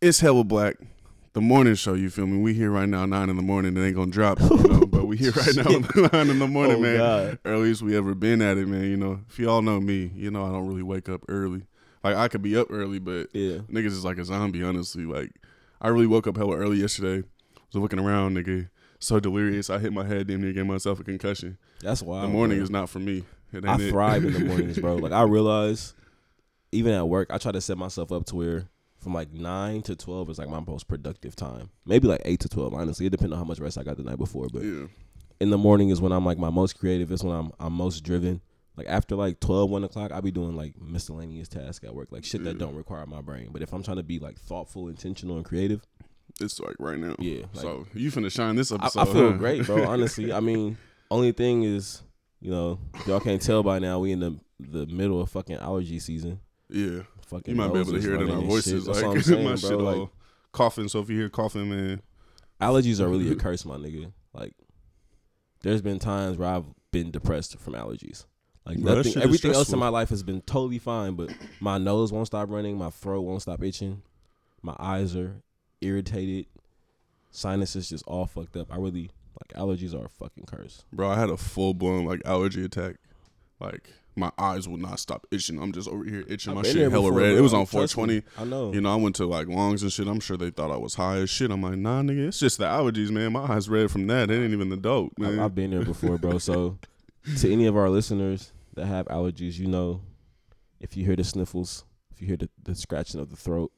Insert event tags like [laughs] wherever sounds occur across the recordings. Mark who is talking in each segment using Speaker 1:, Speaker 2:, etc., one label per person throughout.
Speaker 1: It's hella black. The morning show, you feel me? We here right now, nine in the morning. It ain't gonna drop, you know. [laughs] but we here right now, [laughs] nine in the morning,
Speaker 2: Oh,
Speaker 1: man.
Speaker 2: God.
Speaker 1: Earliest we ever been at it, man. You know, if y'all know me, you know I don't really wake up early. Like I could be up early, but
Speaker 2: Yeah.
Speaker 1: niggas is like a zombie. Honestly, like I really woke up hella early yesterday. Was looking around, nigga, so delirious. I hit my head, damn near gave myself a concussion.
Speaker 2: That's wild.
Speaker 1: the morning
Speaker 2: bro.
Speaker 1: is not for me. It
Speaker 2: I
Speaker 1: it.
Speaker 2: thrive in the [laughs] mornings, bro. Like I realize, even at work, I try to set myself up to where from like nine to twelve is like my most productive time. Maybe like eight to twelve. Honestly, it depends on how much rest I got the night before. But
Speaker 1: yeah,
Speaker 2: in the morning is when I'm like my most creative. It's when I'm I'm most driven. Like after like 12, 1 o'clock, I'll be doing like miscellaneous tasks at work, like shit that don't require my brain. But if I'm trying to be like thoughtful, intentional, and creative,
Speaker 1: it's like right now.
Speaker 2: yeah, like,
Speaker 1: so you finna shine this
Speaker 2: I,
Speaker 1: episode.
Speaker 2: I feel
Speaker 1: huh?
Speaker 2: great, bro. [laughs] Honestly, I mean, only thing is, you know, y'all can't tell by now, we in the the middle of fucking allergy season.
Speaker 1: Yeah,
Speaker 2: Fucking
Speaker 1: you might be able to hear it in our voices.
Speaker 2: shit.
Speaker 1: Like
Speaker 2: I'm [laughs] saying,
Speaker 1: my
Speaker 2: bro.
Speaker 1: shit
Speaker 2: Like,
Speaker 1: all coughing. So if you hear coughing, man,
Speaker 2: allergies are really a curse, my nigga. Like, there's been times where I've been depressed from allergies. Like
Speaker 1: Bro,
Speaker 2: nothing, everything else in my life has been totally fine, but my nose won't stop running, my throat won't stop itching, my eyes are irritated, sinuses just all fucked up. I really like allergies are a fucking curse.
Speaker 1: bro, I had a full blown like allergy attack. Like my eyes would not stop itching. I'm just over here itching.
Speaker 2: I've
Speaker 1: My shit hella
Speaker 2: before,
Speaker 1: red. It was on 420.
Speaker 2: I know.
Speaker 1: You know, I went to like Longs and shit. I'm sure they thought I was high as shit. I'm like, nah, nigga, it's just the allergies, man. My eyes red from that. It ain't even the dope, man.
Speaker 2: I've been there before, bro. So, to any of our listeners that have allergies, you know, if you hear the sniffles, if you hear the, the scratching of the throat,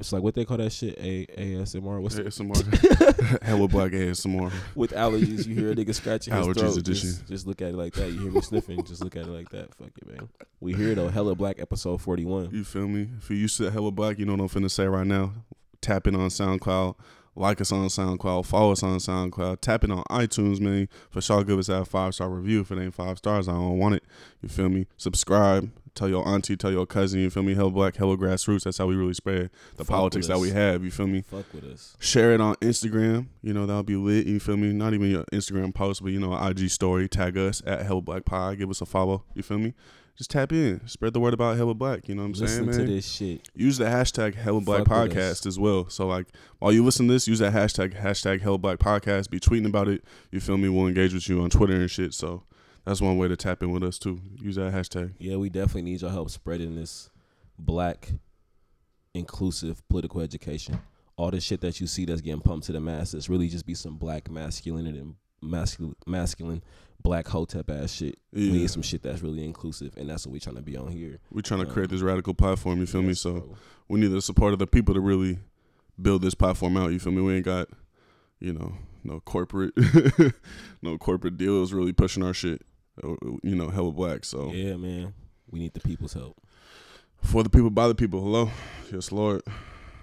Speaker 2: it's like what they call that shit, a ASMR. What's
Speaker 1: ASMR. [laughs] [laughs] Hella black ASMR.
Speaker 2: with allergies? You hear a nigga scratching his
Speaker 1: Allergies
Speaker 2: throat.
Speaker 1: edition.
Speaker 2: Just, just look at it like that. You hear me sniffing, just look at it like that. Fuck it, man. We hear though. Hella black episode forty one.
Speaker 1: You feel me? If you used to hella black, you know what I'm finna say right now. Tap in on SoundCloud. Like us on SoundCloud. Follow us on SoundCloud. Tap in on iTunes, man. For sure, give us that five star review. If it ain't five stars, I don't want it. You feel me? Subscribe. Tell your auntie, tell your cousin. You feel me? Hell black, hella grassroots. That's how we really spread the
Speaker 2: Fuck
Speaker 1: politics that we have. You feel me?
Speaker 2: Fuck with us.
Speaker 1: Share it on Instagram. You know, that'll be lit. You feel me? Not even your Instagram post, but you know, IG story. Tag us at Hella Black Pod. Give us a follow. You feel me? Just tap in. Spread the word about Hella Black. You know what I'm saying,
Speaker 2: Listen
Speaker 1: man?
Speaker 2: to this shit.
Speaker 1: use the hashtag Hella Black
Speaker 2: Fuck
Speaker 1: Podcast as well. So like while you listen to this, use that hashtag hashtag Hella Black Podcast. Be tweeting about it. You feel me? We'll engage with you on Twitter and shit. So that's one way to tap in with us too. Use that hashtag.
Speaker 2: Yeah, we definitely need your help spreading this black, inclusive political education. All the shit that you see that's getting pumped to the masses really just be some black masculine and masculine, masculine black hotep ass shit. We need some shit that's really inclusive, and that's what we trying to be on here.
Speaker 1: We're trying to
Speaker 2: Um,
Speaker 1: create this radical platform. You feel me? So
Speaker 2: bro.
Speaker 1: we need the support of the people to really build this platform out. You feel me? We ain't got, you know, no corporate, [laughs] no corporate deals really pushing our shit. Uh, You know, hella black. So
Speaker 2: yeah, man, we need the people's help.
Speaker 1: for the people, by the people. Hello, yes, Lord.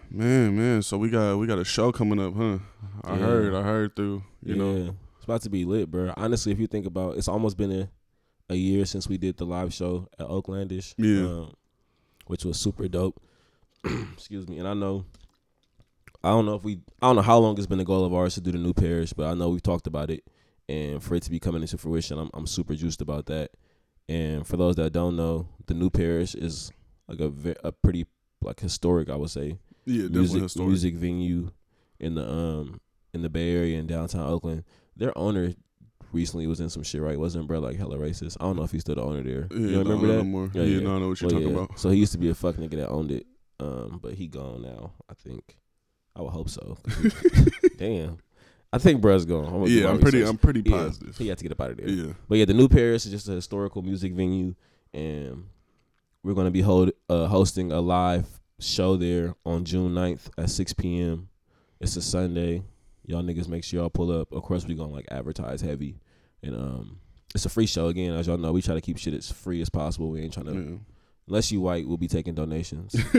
Speaker 1: Man, man. So we got we got a show coming up, huh? I
Speaker 2: Yeah.
Speaker 1: heard, I heard through. You
Speaker 2: yeah,
Speaker 1: know,
Speaker 2: about to be lit, bro. Honestly, if you think about, it's almost been a a year since we did the live show at Oaklandish.
Speaker 1: Yeah.
Speaker 2: um, which was super dope. [clears throat] Excuse me, and I know. I don't know if we. I don't know how long it's been a goal of ours to do the New Parish, but I know we've talked about it, and for it to be coming into fruition, I'm I'm super juiced about that. And for those that don't know, the New Parish is like a ve- a pretty like historic, I would say,
Speaker 1: yeah,
Speaker 2: music
Speaker 1: historic.
Speaker 2: music venue in the um in the Bay Area in downtown Oakland. Their owner recently was in some shit, right? Wasn't bro like hella racist? I don't know if he's still the owner there.
Speaker 1: Yeah,
Speaker 2: you remember that?
Speaker 1: No more.
Speaker 2: Yeah,
Speaker 1: Yeah,
Speaker 2: yeah.
Speaker 1: no, I know what you're
Speaker 2: Well,
Speaker 1: talking
Speaker 2: yeah.
Speaker 1: about.
Speaker 2: So he used to be a fuck nigga that owned it, um, but he gone now. I think. I would hope so. [laughs] Damn, I think bruh's gone. I'm
Speaker 1: Yeah, I'm pretty.
Speaker 2: research.
Speaker 1: I'm pretty
Speaker 2: Yeah,
Speaker 1: positive.
Speaker 2: He had to get up out of there.
Speaker 1: Yeah,
Speaker 2: But yeah, the New Parish is just a historical music venue, and we're gonna be hold, uh, hosting a live show there on June 9th at 6 p.m. It's a Sunday. Y'all niggas make sure y'all pull up. Of course, we gonna like advertise heavy, and um, it's a free show again. As y'all know, we try to keep shit as free as possible. We ain't trying to
Speaker 1: yeah.
Speaker 2: Unless you white, we'll be taking donations. [laughs]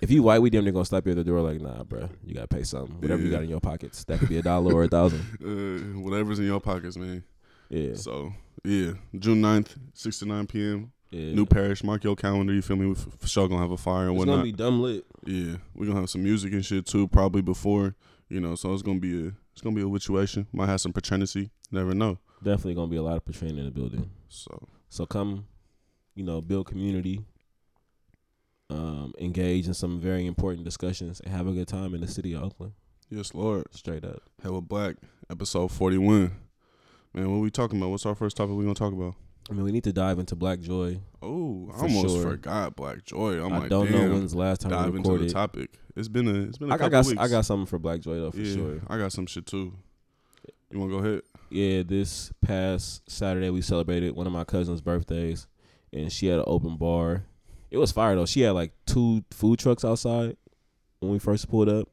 Speaker 2: if you white, we damn near gonna stop you at the door like, nah, bro, you gotta pay something. Whatever you got in your pockets. That could be a dollar or a thousand. [laughs]
Speaker 1: Uh, whatever's in your pockets, man.
Speaker 2: Yeah.
Speaker 1: So yeah, June 9th, six to nine p.m.
Speaker 2: yeah.
Speaker 1: New Parish. Mark your calendar. You feel me? We for sure gonna have a fire and
Speaker 2: It's
Speaker 1: whatnot.
Speaker 2: gonna be dumb lit.
Speaker 1: yeah, we're gonna have some music and shit too. Probably before you know. So it's gonna be a it's gonna be a situation. Might have some paternity. Never know.
Speaker 2: Definitely gonna be a lot of paternity in the building.
Speaker 1: So
Speaker 2: So come, you know, build community. um, engage in some very important discussions, and have a good time in the city of Oakland.
Speaker 1: Yes, Lord.
Speaker 2: Straight up.
Speaker 1: Hella Black, episode 41. Man, what we talking about? What's our first topic we gonna talk about?
Speaker 2: I mean, we need to dive into Black Joy.
Speaker 1: Oh, I almost
Speaker 2: sure.
Speaker 1: forgot Black Joy. I'm
Speaker 2: I
Speaker 1: like,
Speaker 2: don't
Speaker 1: damn.
Speaker 2: know when's the last time
Speaker 1: dive
Speaker 2: we
Speaker 1: into the topic. It's been a it's been a
Speaker 2: I, I
Speaker 1: couple
Speaker 2: got
Speaker 1: weeks.
Speaker 2: I got something for Black Joy though for
Speaker 1: yeah,
Speaker 2: sure.
Speaker 1: I got some shit too. You wanna go ahead?
Speaker 2: Yeah, this past Saturday we celebrated one of my cousin's birthdays, and she had an open bar. It was fire though. She had like two food trucks outside when we first pulled up.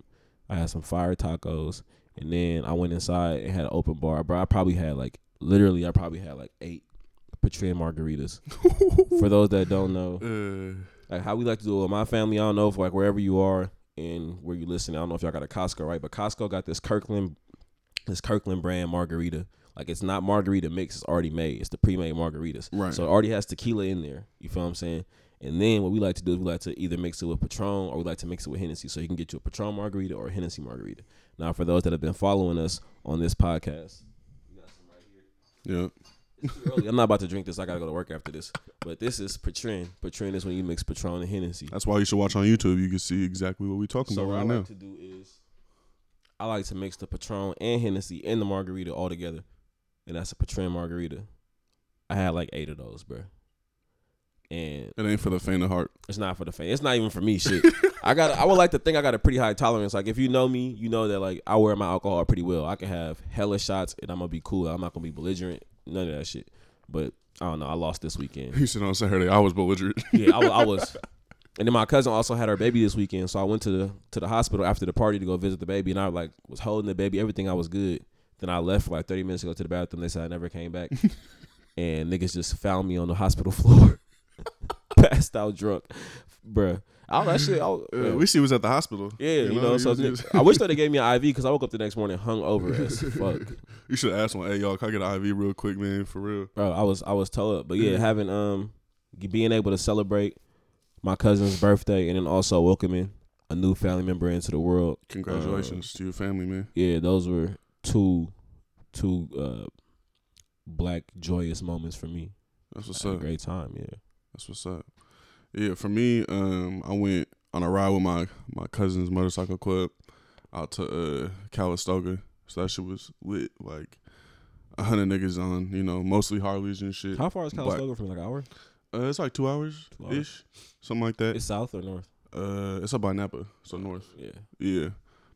Speaker 2: I had some fire tacos, and then I went inside and had an open bar. Bro, I probably had like literally, I probably had like eight Patron margaritas. [laughs] For those that don't know,
Speaker 1: Uh,
Speaker 2: like how we like to do it with my family. I don't know if like wherever you are and where you listen, I don't know if y'all got a Costco right, but Costco got this Kirkland, this Kirkland brand margarita. Like it's not margarita mix; it's already made. It's the pre-made margaritas,
Speaker 1: Right.
Speaker 2: So it already has tequila in there. You feel what I'm saying? And then what we like to do is we like to either mix it with Patron or we like to mix it with Hennessy. So you can get you a Patron margarita or a Hennessy margarita. Now, for those that have been following us on this podcast, we got some right here.
Speaker 1: yeah.
Speaker 2: It's too early. I'm not about to drink this. I gotta go to work after this. But this is Patron. Patron is when you mix Patron and Hennessy.
Speaker 1: That's why you should watch on YouTube. You can see exactly what we're talking
Speaker 2: So
Speaker 1: about
Speaker 2: what I like
Speaker 1: now.
Speaker 2: to do is I like to mix the Patron and Hennessy and the margarita all together, and that's a Patron margarita. I had like eight of those, bro. And
Speaker 1: It ain't for the faint of heart.
Speaker 2: it's not for the faint. It's not even for me. Shit. I got. I would like to think I got a pretty high tolerance. Like if you know me, you know that like I wear my alcohol pretty well. I can have hella shots and I'm gonna be cool. I'm not gonna be belligerent. None of that shit. But I don't know. I lost this weekend.
Speaker 1: You said on Saturday I was belligerent. [laughs]
Speaker 2: Yeah, I, I was. [laughs] And then my cousin also had her baby this weekend, so I went to the to the hospital after the party to go visit the baby, and I like was holding the baby, everything I was good. Then I left for like thirty minutes to go to the bathroom. They said I never came back, [laughs] and niggas just found me on the hospital floor, passed out drunk, bruh. All that shit. I, was-
Speaker 1: Uh, we see was at the hospital.
Speaker 2: yeah, you, know. So
Speaker 1: you,
Speaker 2: I wish that they gave me an IV because I woke up the next morning hung over as [laughs] fuck.
Speaker 1: you should ask one. Hey y'all, can I get an IV real quick, man? For real.
Speaker 2: bro. I was I was told, but yeah, having um being able to celebrate my cousin's birthday and then also welcoming a new family member into the world.
Speaker 1: Congratulations to your family, man.
Speaker 2: Yeah, those were two two uh black joyous moments for me.
Speaker 1: That's what's
Speaker 2: I a
Speaker 1: up.
Speaker 2: great time. Yeah,
Speaker 1: That's what's up. Yeah, for me, um, I went on a ride with my my cousin's motorcycle club out to uh Calistoga. So that shit was lit. Like a hundred niggas on, you know, mostly Harleys and shit.
Speaker 2: how far is. Calistoga from? Like an hour?
Speaker 1: Uh, it's like two hours
Speaker 2: Two hours.
Speaker 1: ish, something like that.
Speaker 2: It's south or north?
Speaker 1: Uh, it's up by Napa, so north.
Speaker 2: Yeah,
Speaker 1: Yeah,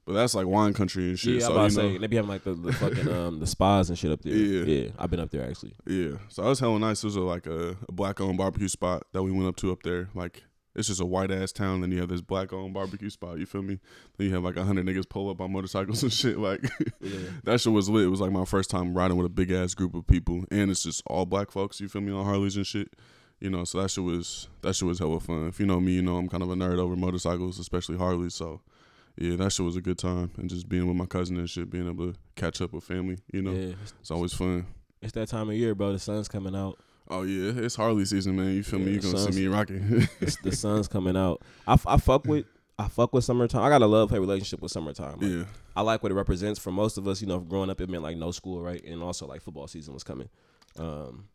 Speaker 1: but that's like wine country and shit.
Speaker 2: yeah.
Speaker 1: so
Speaker 2: I'm about to
Speaker 1: know,
Speaker 2: say they be having like the, the fucking [laughs] um the spas and shit up there.
Speaker 1: Yeah.
Speaker 2: yeah. I've been up there actually.
Speaker 1: Yeah, so that was hella nice. It was a, like a, a black owned barbecue spot that we went up to up there. Like it's just a white ass town. Then you have this black owned barbecue spot. You feel me? Then you have like a hundred niggas pull up on motorcycles and [laughs] shit. Like
Speaker 2: Yeah, [laughs]
Speaker 1: that shit was lit. It was like my first time riding with a big ass group of people, and it's just all black folks. You feel me on Harleys and shit. You know, so that shit was that shit was hella fun. If you know me, you know I'm kind of a nerd over motorcycles, especially Harleys. So yeah, that shit was a good time, and just being with my cousin and shit, being able to catch up with family. You know,
Speaker 2: yeah. It's,
Speaker 1: always fun.
Speaker 2: it's that time of year, bro. The sun's coming out.
Speaker 1: Oh yeah, it's Harley season, man. You feel me?
Speaker 2: Yeah,
Speaker 1: You gonna see me rocking?
Speaker 2: It's, the [laughs] sun's coming out. I, I fuck with I fuck with summertime. I got a love hate relationship with summertime. Like,
Speaker 1: yeah,
Speaker 2: I like what it represents for most of us. You know, growing up, it meant like no school, right? And also like football season was coming. Um,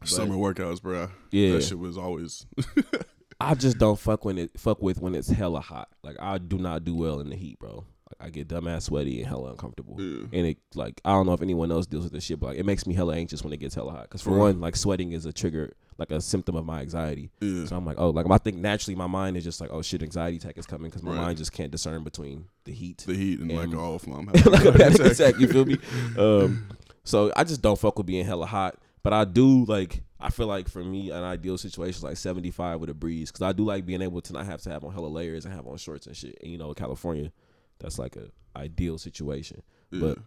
Speaker 2: but,
Speaker 1: summer workouts, bro.
Speaker 2: yeah.
Speaker 1: That shit was always. [laughs]
Speaker 2: I just don't fuck when it fuck with when it's hella hot. Like I do not do well in the heat, bro. Like I get dumbass sweaty and hella uncomfortable.
Speaker 1: Yeah.
Speaker 2: And it like I don't know if anyone else deals with this shit, but like it makes me hella anxious when it gets hella hot. Cause for one, like sweating is a trigger, like a symptom of my anxiety.
Speaker 1: Yeah,
Speaker 2: So I'm like, oh, like I think naturally my mind is just like, oh shit, anxiety attack is coming because my
Speaker 1: Right.
Speaker 2: mind just can't discern between the heat,
Speaker 1: the heat and like oh, if I'm [laughs]
Speaker 2: like a panic
Speaker 1: attack.
Speaker 2: attack. You feel me? [laughs] Um, so I just don't fuck with being hella hot, but I do like. I feel like for me, an ideal situation is like 75 with a breeze because I do like being able to not have to have on hella layers and have on shorts and shit. And you know, California, that's like a ideal situation.
Speaker 1: Yeah.
Speaker 2: But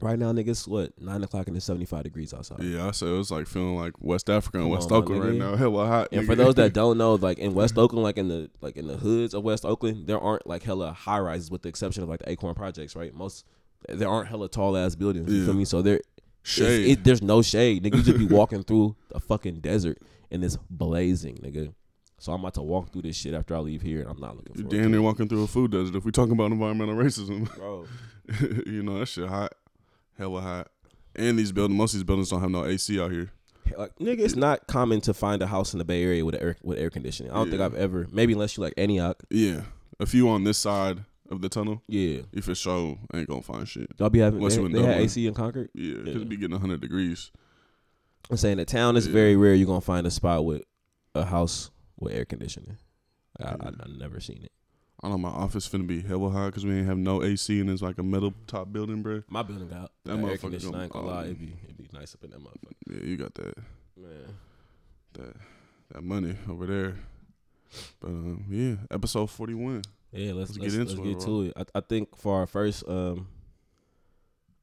Speaker 2: right now, niggas, what nine o'clock and it's 75 degrees outside.
Speaker 1: yeah, I said it was like feeling like West Africa and
Speaker 2: Come
Speaker 1: West
Speaker 2: on,
Speaker 1: Oakland right now. Hella hot.
Speaker 2: And
Speaker 1: nigga.
Speaker 2: for those that [laughs] don't know, like in West Oakland, like in the like in the hoods of West Oakland, there aren't like hella high rises with the exception of like the Acorn projects, right? Most there aren't hella tall ass buildings. You
Speaker 1: Yeah.
Speaker 2: feel me? So there
Speaker 1: shade.
Speaker 2: It, there's no shade. Nigga, you just be walking through a fucking desert and it's blazing, nigga. So I'm about to walk through this shit after I leave here and I'm not looking
Speaker 1: You're damn near walking through a food desert. If we talking about environmental racism, [laughs]
Speaker 2: Bro.
Speaker 1: you know that shit hot, hella hot. And these buildings, most of these buildings don't have no AC out here.
Speaker 2: Like nigga, it's not common to find a house in the Bay Area with air with air conditioning. I don't think I've ever. Maybe unless you like Antioch.
Speaker 1: Yeah, a few on this side of the tunnel,
Speaker 2: Yeah,
Speaker 1: you for sure ain't gonna find shit.
Speaker 2: y'all be having.
Speaker 1: Unless
Speaker 2: They,
Speaker 1: you in
Speaker 2: they had
Speaker 1: Dublin.
Speaker 2: AC in Concord.
Speaker 1: Yeah, because it be getting 100 degrees.
Speaker 2: I'm saying the town is
Speaker 1: Yeah.
Speaker 2: very rare. You're gonna find a spot with a house with air conditioning. I, I, I've never seen it.
Speaker 1: I know my office finna be hella hot because we ain't have no AC and it's like a metal top building, bro.
Speaker 2: My building got
Speaker 1: That
Speaker 2: got air
Speaker 1: motherfucker
Speaker 2: conditioning. I ain't gonna lie, it'd be it'd be nice up in that motherfucker.
Speaker 1: Yeah, you got that
Speaker 2: Man,
Speaker 1: that that money over there. But um, yeah, episode 41.
Speaker 2: Yeah. Let's
Speaker 1: Let's
Speaker 2: let's,
Speaker 1: get
Speaker 2: let's
Speaker 1: into
Speaker 2: get
Speaker 1: it,
Speaker 2: to it. I, I think for our first um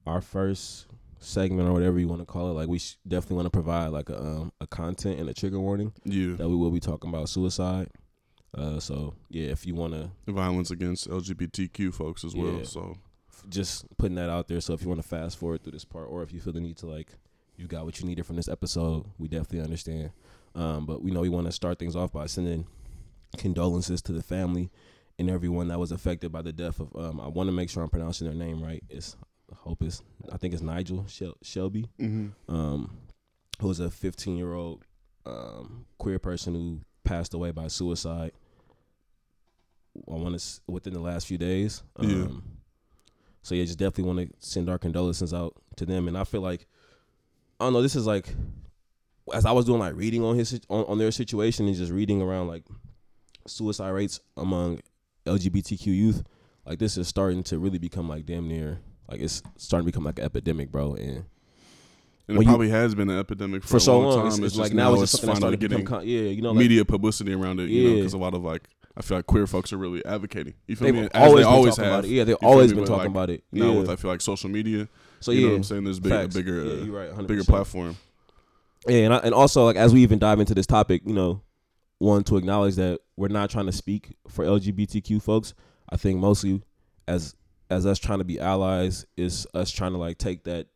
Speaker 2: our first segment or whatever you want to call it, like we sh- definitely want to provide like a um a content and a trigger warning
Speaker 1: Yeah,
Speaker 2: that we will be talking about suicide. Uh, so yeah, if you want to
Speaker 1: violence against LGBTQ folks as well. So
Speaker 2: just putting that out there. So if you want to fast forward through this part, or if you feel the need to like, you got what you needed from this episode, we definitely understand. Um, but we know we want to start things off by sending condolences to the family and everyone that was affected by the death of. Um, I want to make sure I'm pronouncing their name right. It's I hope it's I think it's Nigel Shel- Shelby,
Speaker 1: mm-hmm.
Speaker 2: um, who was a 15 year old um, queer person who passed away by suicide. I want to within the last few days. Um,
Speaker 1: Yeah.
Speaker 2: So yeah, just definitely want to send our condolences out to them, and I feel like I don't know. This is like as I was doing like reading on his on, on their situation and just reading around like suicide rates among LGBTQ youth. Like this is starting to really become like damn near like it's starting to become like an epidemic, bro. And
Speaker 1: and it
Speaker 2: you-
Speaker 1: probably has been an epidemic for,
Speaker 2: for
Speaker 1: a
Speaker 2: so
Speaker 1: long, time.
Speaker 2: it's,
Speaker 1: It's,
Speaker 2: it's
Speaker 1: just
Speaker 2: like now it's just something that
Speaker 1: finally getting
Speaker 2: con- yeah, you know, like,
Speaker 1: media publicity around it. You know,
Speaker 2: Yeah.
Speaker 1: because a lot of like I feel like queer folks are really advocating. You feel
Speaker 2: They've
Speaker 1: me?
Speaker 2: Always
Speaker 1: they always have.
Speaker 2: about it. Yeah, they've always been
Speaker 1: But,
Speaker 2: talking
Speaker 1: like,
Speaker 2: about it.
Speaker 1: Now
Speaker 2: yeah.
Speaker 1: with I feel like social media.
Speaker 2: so
Speaker 1: you
Speaker 2: yeah,
Speaker 1: know what I'm saying? There's big,
Speaker 2: facts.
Speaker 1: bigger,
Speaker 2: yeah,
Speaker 1: uh,
Speaker 2: right,
Speaker 1: bigger platform.
Speaker 2: Yeah, and I, and also like as we even dive into this topic, you know, one to acknowledge that we're not trying to speak for LGBTQ folks. I think mostly as as us trying to be allies is us trying to like take that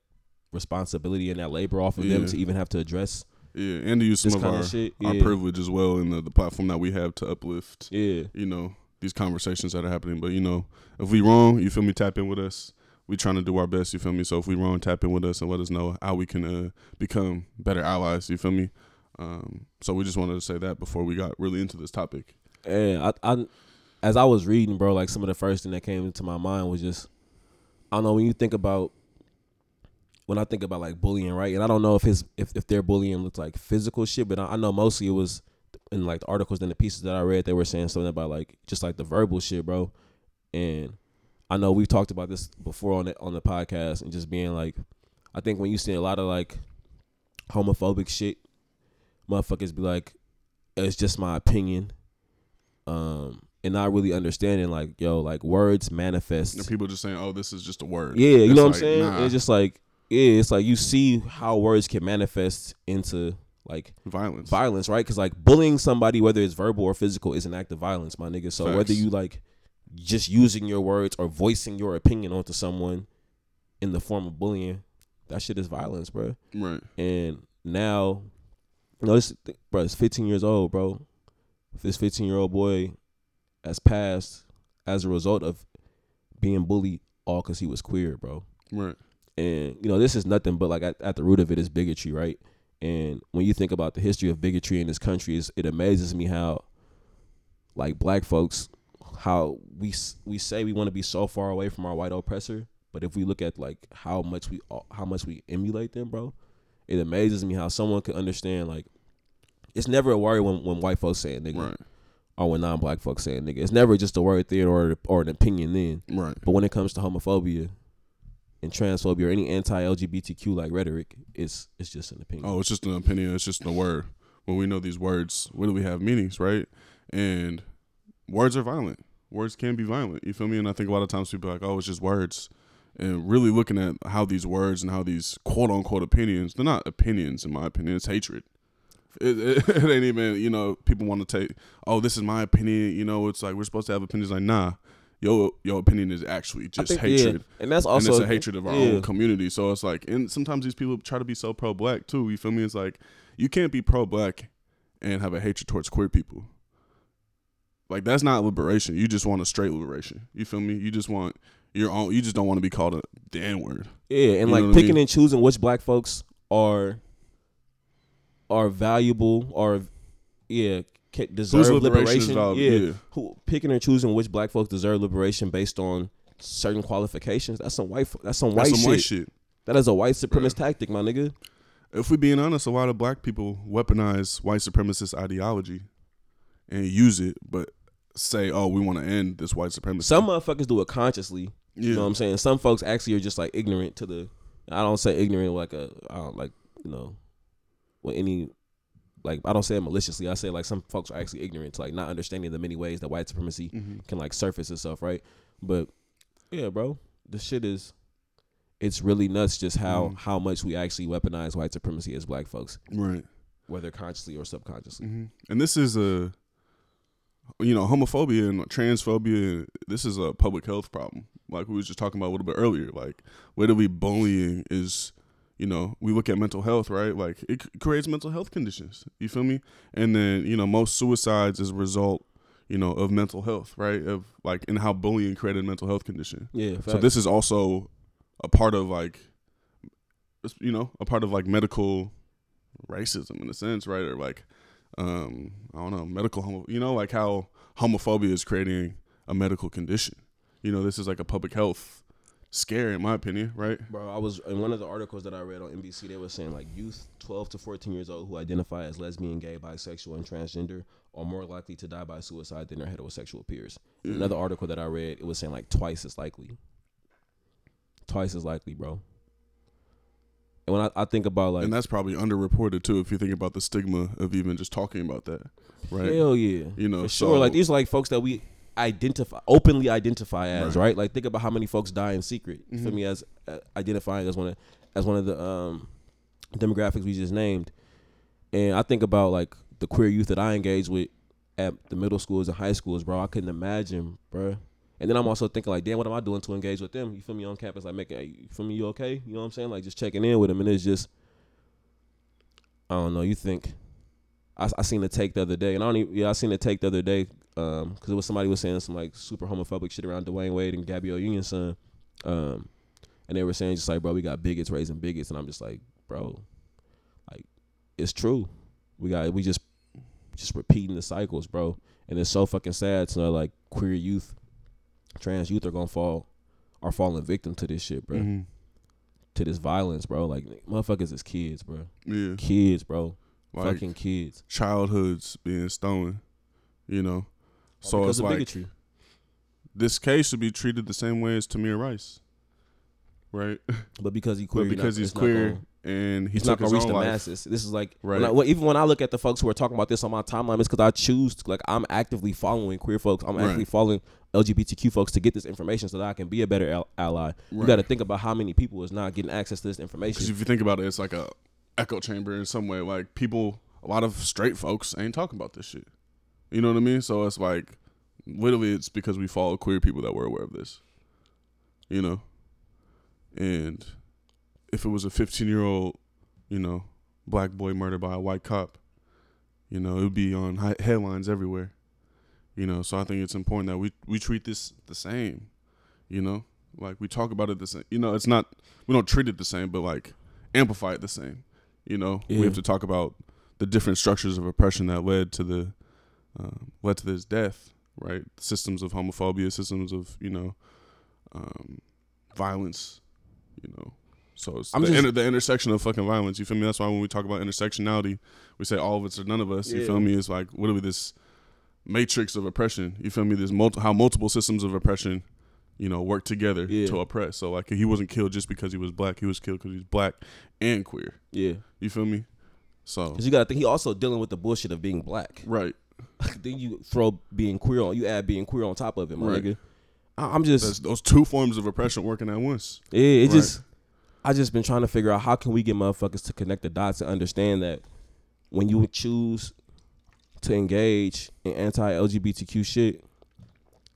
Speaker 2: responsibility and that labor off of them to even have to address
Speaker 1: Yeah, and to use some of our
Speaker 2: of shit.
Speaker 1: our
Speaker 2: Yeah.
Speaker 1: privilege as well in the, the platform that we have to uplift.
Speaker 2: yeah.
Speaker 1: You know these conversations that are happening. But you know, if we wrong, you feel me? Tap in with us. We trying to do our best. You feel me? So if we wrong, tap in with us and let us know how we can uh, become better allies. You feel me? Um, so we just wanted to say that before we got really into this topic.
Speaker 2: And I, I, as I was reading, bro, like some of the first thing that came into my mind was just, I don't know, when you think about, when I think about like bullying, right? And I don't know if his, if, if their bullying looked like physical shit, but I, I know mostly it was in like the articles and the pieces that I read, they were saying something about like just like the verbal shit, bro. And I know we've talked about this before on the on the podcast and just being like, I think when you see a lot of like homophobic shit, motherfuckers be like, it's just my opinion. Um and not really understanding like yo like words manifest.
Speaker 1: And people just saying, "Oh, this is just a word."
Speaker 2: yeah you
Speaker 1: It's
Speaker 2: know what i'm saying?
Speaker 1: nah,
Speaker 2: it's just like yeah it's like you see how words can manifest into like
Speaker 1: violence.
Speaker 2: violence right? Because like bullying somebody whether it's verbal or physical is an act of violence my nigga. So whether you like just using your words or voicing your opinion onto someone in the form of bullying that shit is violence bro
Speaker 1: Right.
Speaker 2: and now, you know, this bro, it's 15 years old, bro. This 15 year old boy has passed as a result of being bullied all because he was queer, bro.
Speaker 1: Right.
Speaker 2: And you know, this is nothing but like at, at the root of it is bigotry, right? And when you think about the history of bigotry in this country, it's, it amazes me how, like, black folks, how we we say we want to be so far away from our white oppressor, but if we look at like how much we how much we emulate them, bro, it amazes me how someone could understand like it's never a word when, when white folks say it, nigga,
Speaker 1: Right.
Speaker 2: or when non black folks say it, nigga. It's never just a word there or or an opinion then.
Speaker 1: Right.
Speaker 2: But when it comes to homophobia and transphobia or any anti LGBTQ like rhetoric, it's it's just an opinion.
Speaker 1: Oh, it's just an opinion. It's just a word. When we know these words, what do we have meanings, right? And words are violent. Words can be violent. You feel me? And I think a lot of times people are like, oh, it's just words. And really looking at how these words and how these quote unquote opinions, they're not opinions in my opinion. It's hatred. It, it, [laughs] it ain't even, you know, people want to take, oh, this is my opinion. You know, it's like we're supposed to have opinions. Like, nah, your your opinion is actually just
Speaker 2: think-
Speaker 1: hatred.
Speaker 2: yeah. and that's
Speaker 1: and
Speaker 2: also
Speaker 1: it's a hatred of our
Speaker 2: yeah.
Speaker 1: own community. So it's like, and sometimes these people try to be so pro black too. You feel me? It's like you can't be pro black and have a hatred towards queer people. Like that's not liberation. You just want a straight liberation. You feel me? You just want your own. You just don't want to be called a the N word.
Speaker 2: Yeah, and
Speaker 1: You
Speaker 2: like
Speaker 1: what I
Speaker 2: picking
Speaker 1: mean?
Speaker 2: and choosing which black folks are are valuable or yeah deserve
Speaker 1: liberation
Speaker 2: yeah.
Speaker 1: yeah.
Speaker 2: who picking and choosing which black folks deserve liberation based on certain qualifications. That's some white. That's some white
Speaker 1: That's some
Speaker 2: shit.
Speaker 1: white shit.
Speaker 2: That is a white supremacist tactic, my nigga.
Speaker 1: If we being honest, a lot of black people weaponize white supremacist ideology and use it, but say, "Oh, we want to end this white supremacy."
Speaker 2: Some motherfuckers do it consciously.
Speaker 1: yeah,
Speaker 2: You know what I'm saying? Some folks actually are just like ignorant to the. I don't say ignorant like a. I don't like you know, with any. Like I don't say it maliciously. I say like some folks are actually ignorant to like not understanding the many ways that white supremacy
Speaker 1: Mhm.
Speaker 2: can like surface itself, right? But yeah, bro, the shit is. It's really nuts just how
Speaker 1: Mhm.
Speaker 2: how much we actually weaponize white supremacy as black folks,
Speaker 1: right.
Speaker 2: whether consciously or subconsciously.
Speaker 1: hmm And this is a, you know, homophobia and transphobia. This is a public health problem. Like we was just talking about a little bit earlier. Like where do we bullying is, you know, we look at mental health, right? Like it creates mental health conditions. You feel me? And then you know, most suicides is a result, you know, of mental health, right? Of like and how bullying created mental health condition.
Speaker 2: Yeah.
Speaker 1: So this is also a part of like, you know, a part of like medical racism in a sense, right? Or like, um, I don't know, medical homo. You know, like how homophobia is creating a medical condition. You know, this is like a public health scare, in my opinion, right?
Speaker 2: Bro, I was in one of the articles that I read on NBC. They were saying like youth 12 to 14 years old who identify as lesbian, gay, bisexual, and transgender are more likely to die by suicide than their heterosexual peers.
Speaker 1: Yeah.
Speaker 2: Another article that I read, it was saying like twice as likely. Twice as likely, bro. And when I, I think about like,
Speaker 1: and that's probably underreported too, if you think about the stigma of even just talking about that, right?
Speaker 2: hell yeah,
Speaker 1: You know,
Speaker 2: for sure. Like these are like folks that we identify openly identify as
Speaker 1: Right.
Speaker 2: right. Like think about how many folks die in secret. For
Speaker 1: Mhm.
Speaker 2: me, as uh, identifying as one of as one of the um, demographics we just named, and I think about like the queer youth that I engage with at the middle schools and high schools, bro. I couldn't imagine, bro. And then I'm also thinking like, damn, what am I doing to engage with them? You feel me on campus, like making, you feel me, you okay? You know what I'm saying? Like just checking in with them, and it's just, I don't know. You think I, I seen the take the other day, and I don't even, yeah, I seen the take the other day, um, because it was somebody was saying some like super homophobic shit around Dwyane Wade and Gabrielle Union's son, um, and they were saying just like, bro, we got bigots raising bigots, and I'm just like, bro, like, it's true, we got we just just repeating the cycles, bro, and it's so fucking sad to know like queer youth, trans youth are gonna fall, are falling victim to this shit, bro,
Speaker 1: Mhm.
Speaker 2: to this violence, bro. Like motherfuckers is kids, bro,
Speaker 1: yeah,
Speaker 2: kids, bro,
Speaker 1: like
Speaker 2: fucking kids.
Speaker 1: childhoods being stolen, you know. So
Speaker 2: because
Speaker 1: it's
Speaker 2: of
Speaker 1: like
Speaker 2: bigotry.
Speaker 1: this case should be treated the same way as Tamir Rice, right? [laughs]
Speaker 2: But because he queer,
Speaker 1: but because
Speaker 2: not-
Speaker 1: he's queer
Speaker 2: gonna-
Speaker 1: and
Speaker 2: he's not gonna reach the
Speaker 1: life.
Speaker 2: masses. This is like
Speaker 1: Right.
Speaker 2: when I, well, even when I look at the folks who are talking about this on my timeline, it's because I choose to, like I'm actively following queer folks. I'm
Speaker 1: Right.
Speaker 2: actively following LGBTQ folks to get this information so that I can be a better al- ally. You got to think about how many people is not getting access to this information.
Speaker 1: Because
Speaker 2: information.
Speaker 1: if you think about it, it's like a echo chamber in some way. Like people, a lot of straight folks ain't talking about this shit. You know what I mean? So it's like, literally, it's because we follow queer people that were aware of this. You know, and if it was a 15 year old, you know, black boy murdered by a white cop, you know, it would be on hi- headlines everywhere. You know, so I think it's important that we we treat this the same. You know, like we talk about it the same. You know, it's not we don't treat it the same, but like amplify it the same. You know, we have to talk about the different structures of oppression that led to the um, led to this death. Right, systems of homophobia, systems of you know um, violence. You know, so it's
Speaker 2: I'm
Speaker 1: the,
Speaker 2: just-
Speaker 1: inter- the intersection of fucking violence. You feel me? That's why when we talk about intersectionality, we say all of us or none of us. You feel me? It's like what are we this matrix of oppression? You feel me? There's multi- how multiple systems of oppression, you know, work together
Speaker 2: Yeah.
Speaker 1: to oppress. So like he wasn't killed just because he was black. He was killed because he's black and queer.
Speaker 2: yeah,
Speaker 1: You feel me? So
Speaker 2: because you got to think he also dealing with the bullshit of being black.
Speaker 1: right, [laughs]
Speaker 2: then you throw being queer on, you add being queer on top of it, my
Speaker 1: Right.
Speaker 2: nigga. I- I'm just
Speaker 1: That's, those two forms of oppression working at once.
Speaker 2: Yeah, it
Speaker 1: Right.
Speaker 2: just I just been trying to figure out how can we get motherfuckers to connect the dots and understand that when you choose to engage in anti-LGBTQ shit,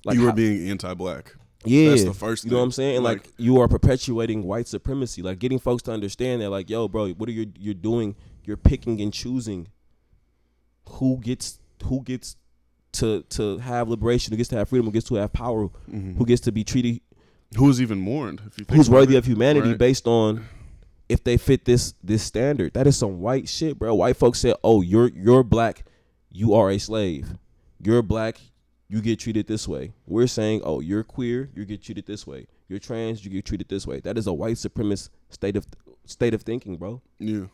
Speaker 2: like
Speaker 1: you
Speaker 2: how-
Speaker 1: are being anti-black.
Speaker 2: yeah,
Speaker 1: That's the first. Thing.
Speaker 2: you know what I'm saying? Like, you are perpetuating white supremacy, like getting folks to understand that, like, yo, bro, what are you you're doing? You're picking and choosing who gets who gets to to have liberation, who gets to have freedom, who gets to have power,
Speaker 1: Mhm.
Speaker 2: who gets to be treated
Speaker 1: who's even mourned? If you think
Speaker 2: who's worthy of humanity
Speaker 1: Right.
Speaker 2: based on if they fit this this standard. That is some white shit, bro. White folks said, "Oh, you're you're black, you are a slave. You're black, you get treated this way." We're saying, "Oh, you're queer, you get treated this way. You're trans, you get treated this way." That is a white supremacist state of state of thinking, bro.
Speaker 1: Yeah.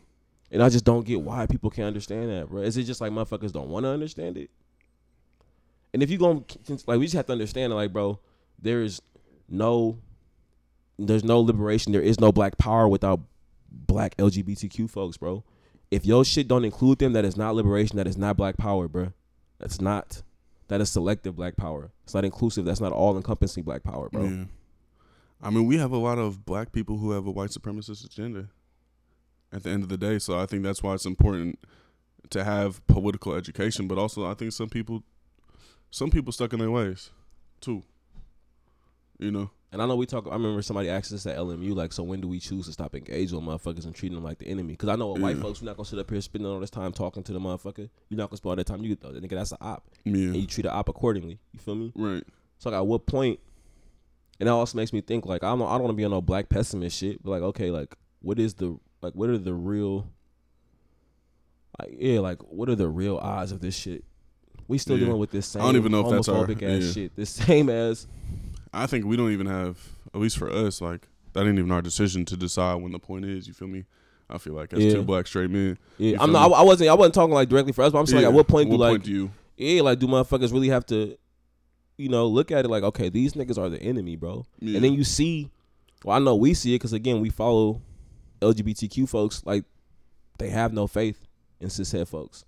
Speaker 2: And I just don't get why people can't understand that, bro. Is it just like motherfuckers don't want to understand it? And if you going like, we just have to understand, it, like, bro, there is no, there's no liberation. There is no black power without black LGBTQ folks, bro. If your shit don't include them, that is not liberation. That is not black power, bro. That's not. That is selective black power. It's not inclusive. That's not all encompassing black power, bro.
Speaker 1: Yeah. I mean, we have a lot of black people who have a white supremacist agenda at the end of the day. So I think that's why it's important to have political education, but also I think some people some people stuck in their ways too. You know?
Speaker 2: And I know we talk. I remember somebody asked us at LMU, like, so when do we choose to stop engaging with motherfuckers and treating them like the enemy? Because I know with white folks, we're not gonna sit up here spending all this time talking to the motherfucker. You're not gonna spend all that time. You the nigga, that's an op, and you treat an op accordingly. You feel me?
Speaker 1: Right.
Speaker 2: So like, at what point? And that also makes me think like, I don't, I don't want to be on no black pessimist shit. But like, okay, like, what is the like, what are the real? Like, yeah, like, what are the real odds of this shit? We still
Speaker 1: Yeah.
Speaker 2: dealing with this same
Speaker 1: I don't even know if that's our-
Speaker 2: ass
Speaker 1: yeah.
Speaker 2: shit. The [laughs] same as
Speaker 1: I think we don't even have at least for us, like that ain't even our decision to decide when the point is, you feel me? I feel like as
Speaker 2: Yeah.
Speaker 1: two black straight men.
Speaker 2: Yeah, I'm not.
Speaker 1: me?
Speaker 2: I, wasn't. I wasn't talking like directly for us, but I'm saying like, at what point do like,
Speaker 1: do you
Speaker 2: yeah, like do motherfuckers really have to, you know, look at it like, okay, these niggas are the enemy, bro.
Speaker 1: Yeah.
Speaker 2: And then you see, well, I know we see it because again, we follow LGBTQ folks. Like, they have no faith in cishet folks.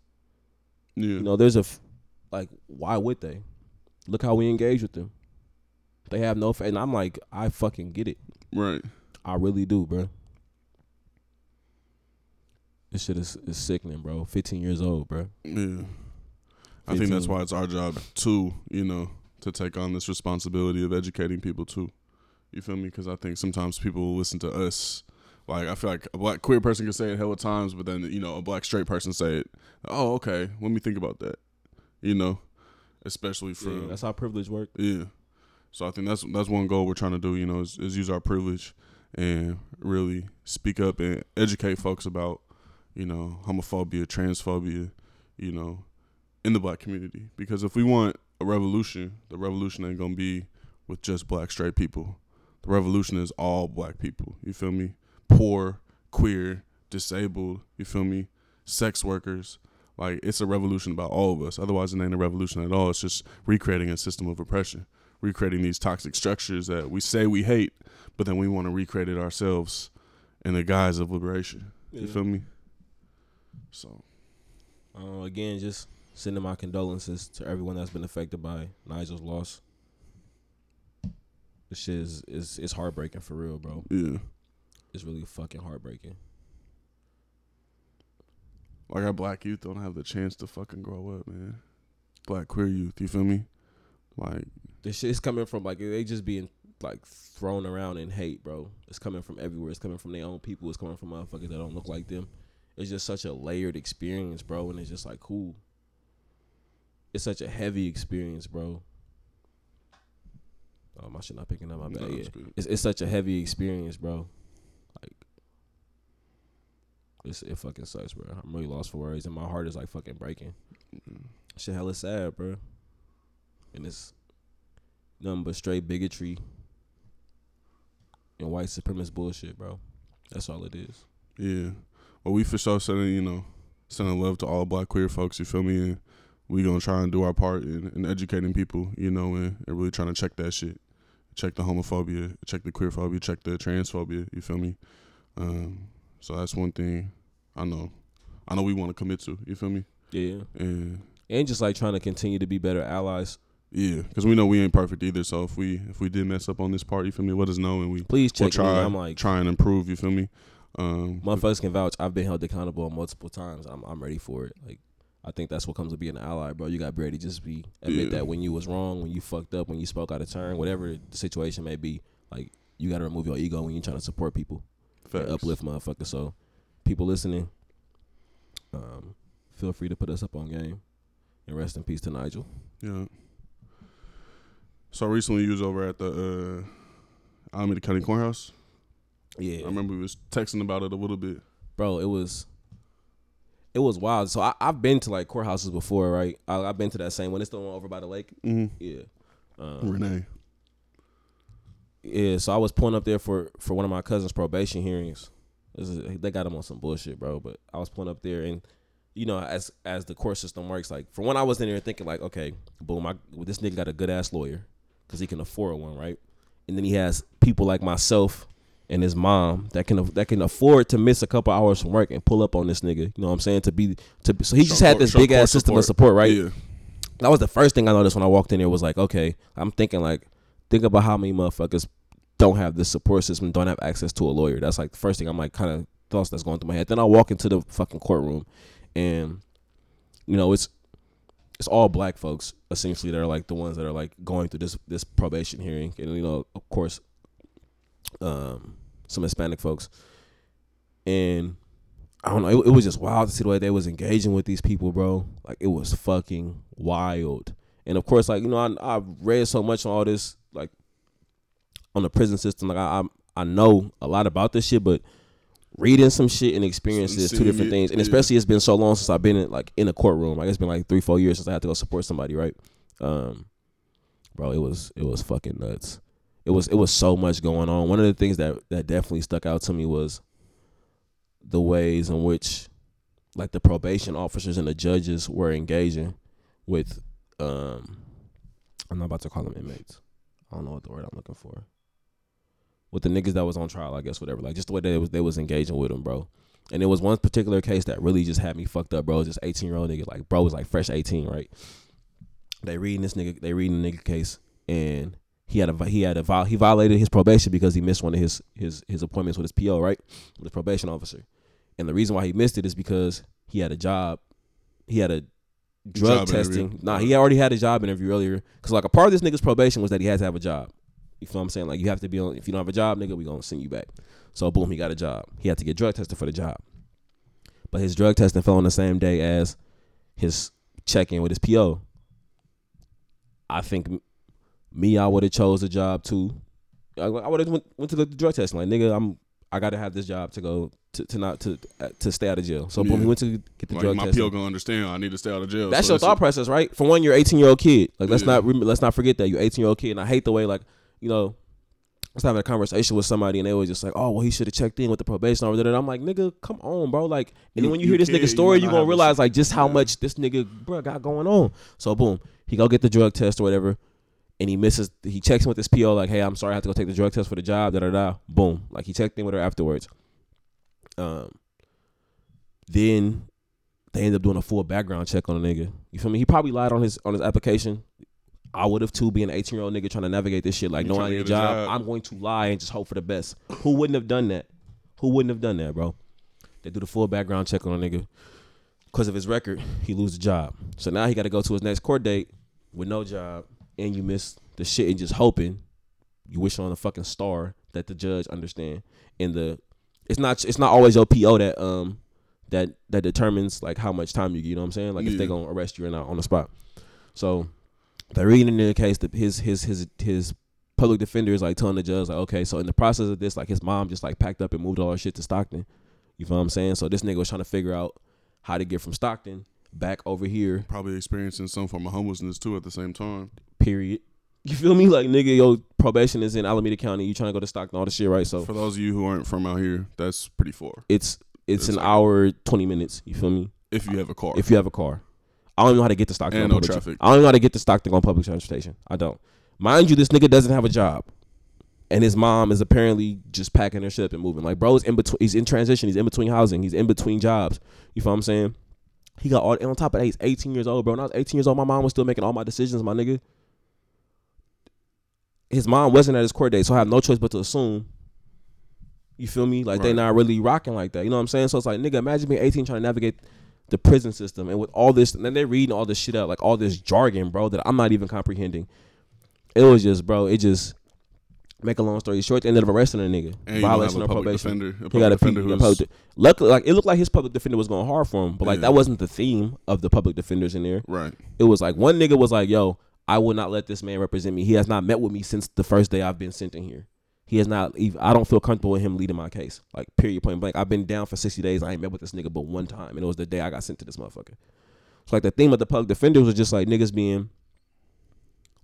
Speaker 1: Yeah.
Speaker 2: You know, there's a, f- like, why would they? Look how we engage with them. They have no faith, and I'm like, I fucking get it.
Speaker 1: right.
Speaker 2: I really do, bro. This shit is, is sickening, bro. 15 years old, bro.
Speaker 1: Yeah. I think that's why it's our job too, you know, to take on this responsibility of educating people too. You feel me? Because I think sometimes people listen to us. Like I feel like a black queer person can say it hell of times, but then you know a black straight person say it. Oh, okay. Let me think about that. You know, especially for
Speaker 2: Yeah, that's how privilege works.
Speaker 1: Yeah. So I think that's that's one goal we're trying to do, you know, is, is use our privilege and really speak up and educate folks about, you know, homophobia, transphobia, you know, in the black community. Because if we want a revolution, the revolution ain't gonna be with just black straight people. The revolution is all black people. You feel me? Poor, queer, disabled, you feel me? Sex workers. Like it's a revolution about all of us. Otherwise it ain't a revolution at all. It's just recreating a system of oppression recreating these toxic structures that we say we hate, but then we want to recreate it ourselves in the guise of liberation. You
Speaker 2: Yeah.
Speaker 1: feel me? So
Speaker 2: Uh, again, just sending my condolences to everyone that's been affected by Nigel's loss. This shit is, is is heartbreaking for real, bro.
Speaker 1: yeah,
Speaker 2: It's really fucking heartbreaking.
Speaker 1: like our black youth don't have the chance to fucking grow up, man. Black queer youth, you feel me? Like
Speaker 2: This shit is coming from like they just being like thrown around in hate, bro. It's coming from everywhere. It's coming from their own people. It's coming from motherfuckers that don't look like them. It's just such a layered experience, bro, and it's just like cool. It's such a heavy experience, bro. Oh, my shit not picking up. My
Speaker 1: no,
Speaker 2: bad.
Speaker 1: it's
Speaker 2: yeah. it's it's such a heavy experience, bro. It's it fucking sucks, bro. I'm really lost for words, and my heart is like fucking breaking.
Speaker 1: Mm.
Speaker 2: Shit, hella sad, bro. And it's nothing but straight bigotry and white supremacist bullshit, bro. That's all it is.
Speaker 1: Yeah. Well, we for sure sending, you know, sending love to all black queer folks, you feel me? And we gonna try and do our part in, in educating people, you know, and, and really trying to check that shit. Check the homophobia, check the queerphobia, check the transphobia, you feel me? Um, so that's one thing I know. I know we want to commit to, you feel me?
Speaker 2: Yeah.
Speaker 1: And
Speaker 2: And just like trying to continue to be better allies.
Speaker 1: yeah, because we know we ain't perfect either. So if we if we did mess up on this part, you feel me? Let us know and we
Speaker 2: Please
Speaker 1: we'll try
Speaker 2: me. I'm like,
Speaker 1: try and improve. You feel me? Um,
Speaker 2: motherfuckers can vouch. I've been held accountable multiple times. I'm I'm ready for it. Like, I think that's what comes with being an ally, bro. You got to ready to just be admit
Speaker 1: Yeah.
Speaker 2: that when you was wrong, when you fucked up, when you spoke out of turn, whatever the situation may be. Like, you got to remove your ego when you're trying to support people. and
Speaker 1: facts.
Speaker 2: uplift motherfuckers. So, people listening, um, feel free to put us up on game. And rest in peace to Nigel.
Speaker 1: Yeah. So recently, you was over at the uh, Alameda County Courthouse.
Speaker 2: Yeah,
Speaker 1: I remember we was texting about it a little bit.
Speaker 2: bro, it was it was wild. So I, I've been to like courthouses before, right? I, I've been to that same one. It's the one over by the lake.
Speaker 1: Mm-hmm.
Speaker 2: Yeah. Um,
Speaker 1: Renee.
Speaker 2: Yeah, so I was pulling up there for for one of my cousin's probation hearings. Is- they got him on some bullshit, bro. But I was pulling up there, and you know, as as the court system works, like for when I was in there thinking, like, okay, boom, I, well, this nigga got a good ass lawyer because he can afford one, right? And then he has people like myself and his mom that can that can afford to miss a couple hours from work and pull up on this nigga. You know what I'm saying? To be to so he just had this big ass system of support, right?
Speaker 1: Yeah.
Speaker 2: That was the first thing I noticed when I walked in there was like, okay, I'm thinking like, think about how many motherfuckers don't have this support system, don't have access to a lawyer. That's like the first thing I'm like kind of thoughts that's going through my head. Then I walk into the fucking courtroom and you know, it's it's all black folks essentially that are like the ones that are like going through this this probation hearing. And you know, of course, um some Hispanic folks. And I don't know. It, it was just wild to see the way they was engaging with these people, bro. Like it was fucking wild. And of course, like you know, I I read so much on all this, like on the prison system. Like I I, I know a lot about this shit, but reading some shit and experiencing is two different
Speaker 1: it,
Speaker 2: things. And
Speaker 1: yeah.
Speaker 2: especially, it's been so long since I've been in like in a courtroom. Like it's been like three, four years since I had to go support somebody, right? Um, bro, it was it was fucking nuts. It was it was so much going on. One of the things that that definitely stuck out to me was the ways in which like the probation officers and the judges were engaging with um I'm not about to call them inmates. I don't know what the word I'm looking for. With the niggas that was on trial, I guess whatever. Like just the way they was they was engaging with them, bro. And it was one particular case that really just had me fucked up, bro. It was this 18 year old nigga, like bro was like fresh 18, right? They reading this nigga, they reading the nigga case, and he had a he had a he violated his probation because he missed one of his his his appointments with his PO, right, with the probation officer. And the reason why he missed it is because he had a job, he had a drug
Speaker 1: Job interview.
Speaker 2: testing. Nah, he already had a job interview earlier. Cause like a part of this nigga's probation was that he had to have a job. You feel what I'm saying? Like you have to be on. If you don't have a job, nigga, we gonna send you back. So boom, he got a job. He had to get drug tested for the job. But his drug testing fell on the same day as his check in with his PO. I think me, I would have chose the job too. I, I would have went, went to the drug testing. Like nigga, I'm I gotta have this job to go to, to not to uh, to stay out of jail. So boom, he went to get the
Speaker 1: Like
Speaker 2: drug
Speaker 1: my
Speaker 2: testing.
Speaker 1: PO gonna understand. I need to stay out of jail.
Speaker 2: That's
Speaker 1: So
Speaker 2: your thought process, right? For one, you're 18 year old kid. Like let's
Speaker 1: Yeah.
Speaker 2: not let's not forget that you're 18 year old kid. And I hate the way like you know. I was having a conversation with somebody and they were just like, "Oh, well, he should have checked in with the probation officer." And I'm like, "Nigga, come on, bro!" Like, and then
Speaker 1: You-
Speaker 2: when you,
Speaker 1: you
Speaker 2: hear this
Speaker 1: kid,
Speaker 2: nigga story, you
Speaker 1: not
Speaker 2: gonna realize like just how
Speaker 1: yeah.
Speaker 2: much this nigga, bro, got going on. So boom, he go get the drug test or whatever, and he misses. He checks in with his PO like, "Hey, I'm sorry, I have to go take the drug test for the job." Da da da. Boom, like he checked in with her afterwards. Um, then they end up doing a full background check on the nigga. You feel me? He probably lied on his on his application. I would have too, being an 18 year old nigga trying to navigate this shit. Like, no, I need a job.
Speaker 1: job.
Speaker 2: I'm going to lie and just hope for the best. Who wouldn't have done that? Who wouldn't have done that, bro? They do the full background check on a nigga. Because of his record, he lose the job. So now he got to go to his next court date with no job, and you miss the shit and just hoping you wish on a fucking star that the judge understand. And the it's not it's not always your PO that um that that determines like how much time you get. You know what I'm saying? Like if they
Speaker 1: Yeah.
Speaker 2: gonna arrest you or not on the spot. So they're reading in the case that his his his his public defender is like telling the judge like okay so in the process of this like his mom just like packed up and moved all her shit to Stockton. You feel what I'm saying? So this nigga was trying to figure out how to get from Stockton back over here.
Speaker 1: Probably experiencing some form of homelessness too at the same time.
Speaker 2: Period. You feel me? Like nigga, your probation is in Alameda County. You trying to go to Stockton, all this shit, right? So
Speaker 1: For those of you who aren't from out here, that's pretty far.
Speaker 2: it's it's,
Speaker 1: It's
Speaker 2: an
Speaker 1: like-
Speaker 2: hour twenty minutes. You feel me?
Speaker 1: If you have a car.
Speaker 2: If you have a car, I don't even know how to get to Stockton.
Speaker 1: And no
Speaker 2: public tra-
Speaker 1: traffic.
Speaker 2: I don't know how to get to Stockton on public transportation. I don't. Mind you, this nigga doesn't have a job, and his mom is apparently just packing her shit and moving. Like bro's in between. He's in transition. He's in between housing. He's in between jobs. You feel what I'm saying? He got all. And on top of that, he's 18 years old, bro. When I was 18 years old, my mom was still making all my decisions, my nigga. His mom wasn't at his court date, so I have no choice but to assume. You feel me? Like they
Speaker 1: Right.
Speaker 2: not really rocking like that. You know what I'm saying? So it's like, nigga, imagine being 18 trying to navigate the prison system and with all this, and then they're reading all this shit out, like all this jargon, bro, that I'm not even comprehending. It was just, bro, it just make a long story short, they ended up arresting a nigga,
Speaker 1: and you don't have
Speaker 2: violation
Speaker 1: a
Speaker 2: of
Speaker 1: public
Speaker 2: probation.
Speaker 1: defender. A
Speaker 2: He got a
Speaker 1: defender
Speaker 2: defender
Speaker 1: who's
Speaker 2: Luckily, like it looked like his public defender was going hard for him, but like
Speaker 1: Yeah.
Speaker 2: that wasn't the theme of the public defenders in there.
Speaker 1: right.
Speaker 2: It was like one nigga was like, "Yo, I will not let this man represent me. He has not met with me since the first day I've been sent in here. He has not. Even, I don't feel comfortable with him leading my case. Like period, point blank. I've been down for sixty days. I ain't met with this nigga but one time, and it was the day I got sent to this motherfucker. So like the theme of the public defenders was just like niggas being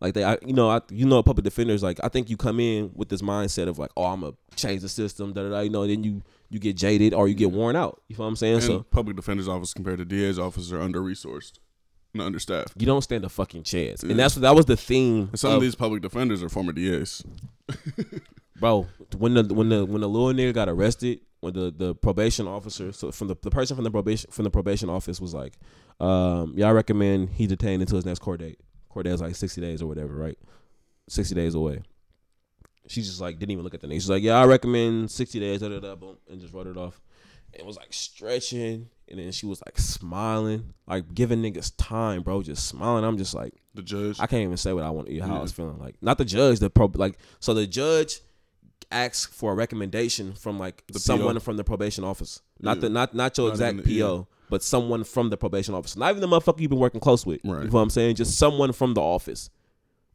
Speaker 2: like they, I, you know, I, you know, public defenders. Like I think you come in with this mindset of like, oh, I'm gonna change the system, da da da. You know, then you you get jaded or you get worn out. You feel what I'm saying?
Speaker 1: And
Speaker 2: so
Speaker 1: public defender's office compared to DA's office are under resourced and understaffed.
Speaker 2: you don't stand a fucking chance.
Speaker 1: Yeah.
Speaker 2: And that's what that was the theme.
Speaker 1: And some
Speaker 2: of-
Speaker 1: of these public defenders are former DAs. [laughs]
Speaker 2: bro when the when the when the little nigga got arrested when the the probation officer so from the, the person from the probation from the probation office was like um y'all recommend he detained until his next court date. Court date is like 60 days or whatever right? 60 days away. She just like didn't even look at the name. She's like yeah i recommend 60 days da, da, da, boom, and just wrote it off. And was like stretching and then she was like smiling like giving niggas time bro just smiling. I'm just like
Speaker 1: The judge.
Speaker 2: I can't even say what I want how I was feeling. Like not the judge, the pro like so the judge asks for a recommendation from like
Speaker 1: The
Speaker 2: someone
Speaker 1: PO.
Speaker 2: from the probation office. Not
Speaker 1: Yeah.
Speaker 2: the not not your
Speaker 1: Not
Speaker 2: exact
Speaker 1: the-
Speaker 2: PO,
Speaker 1: yeah.
Speaker 2: but someone from the probation office. Not even the motherfucker you've been working close with.
Speaker 1: Right.
Speaker 2: You know what I'm saying? Just someone from the office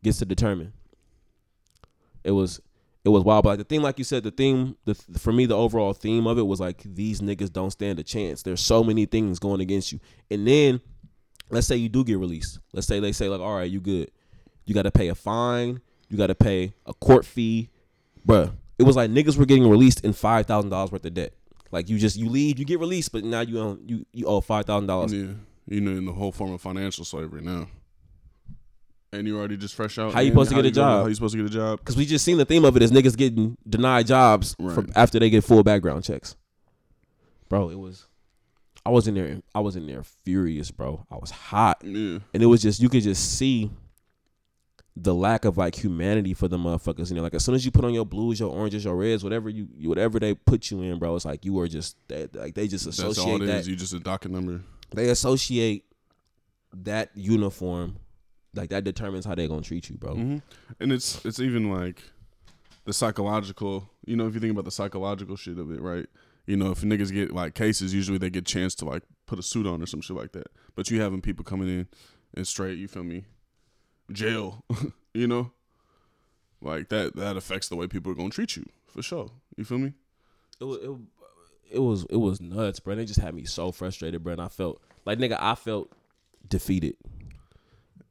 Speaker 2: gets to determine. It was it was wild, but like the thing, like you said, the theme, the for me, the overall theme of it was like these niggas don't stand a chance. There's so many things going against you, and then let's say you do get released. Let's say they say like, all right, you good. You got to pay a fine. You got to pay a court fee, bruh. It was like niggas were getting released in five thousand dollars worth of debt. Like you just you leave, you get released, but now you own, you you owe five thousand dollars.
Speaker 1: yeah. You know, in the whole form of financial slavery now. And you already just fresh out.
Speaker 2: How you
Speaker 1: and
Speaker 2: supposed to get a job?
Speaker 1: How you supposed to get a job?
Speaker 2: Because we just seen the theme of it is niggas getting denied jobs
Speaker 1: Right.
Speaker 2: from after they get full background checks. Bro, it was. I was in there. I was in there furious, bro. I was hot,
Speaker 1: Yeah.
Speaker 2: and it was just you could just see the lack of like humanity for the motherfuckers. You know, like as soon as you put on your blues, your oranges, your reds, whatever you, you- whatever they put you in, bro, it's like you are just they, like they just
Speaker 1: That's all
Speaker 2: associate
Speaker 1: it
Speaker 2: that
Speaker 1: is. You just a docket number.
Speaker 2: they associate that uniform, like that determines how they're gonna treat you, bro.
Speaker 1: hmm And it's it's even like the psychological. You know, if you think about the psychological shit of it, right? You know, if niggas get like cases, usually they get chance to like put a suit on or some shit like that. But you having people coming in and straight, you feel me? Jail, [laughs] you know, like that. That affects the way people are gonna treat you for sure. You feel me?
Speaker 2: it was it, it was it was nuts, bro. They just had me so frustrated, bro. And I felt like nigga, I felt defeated,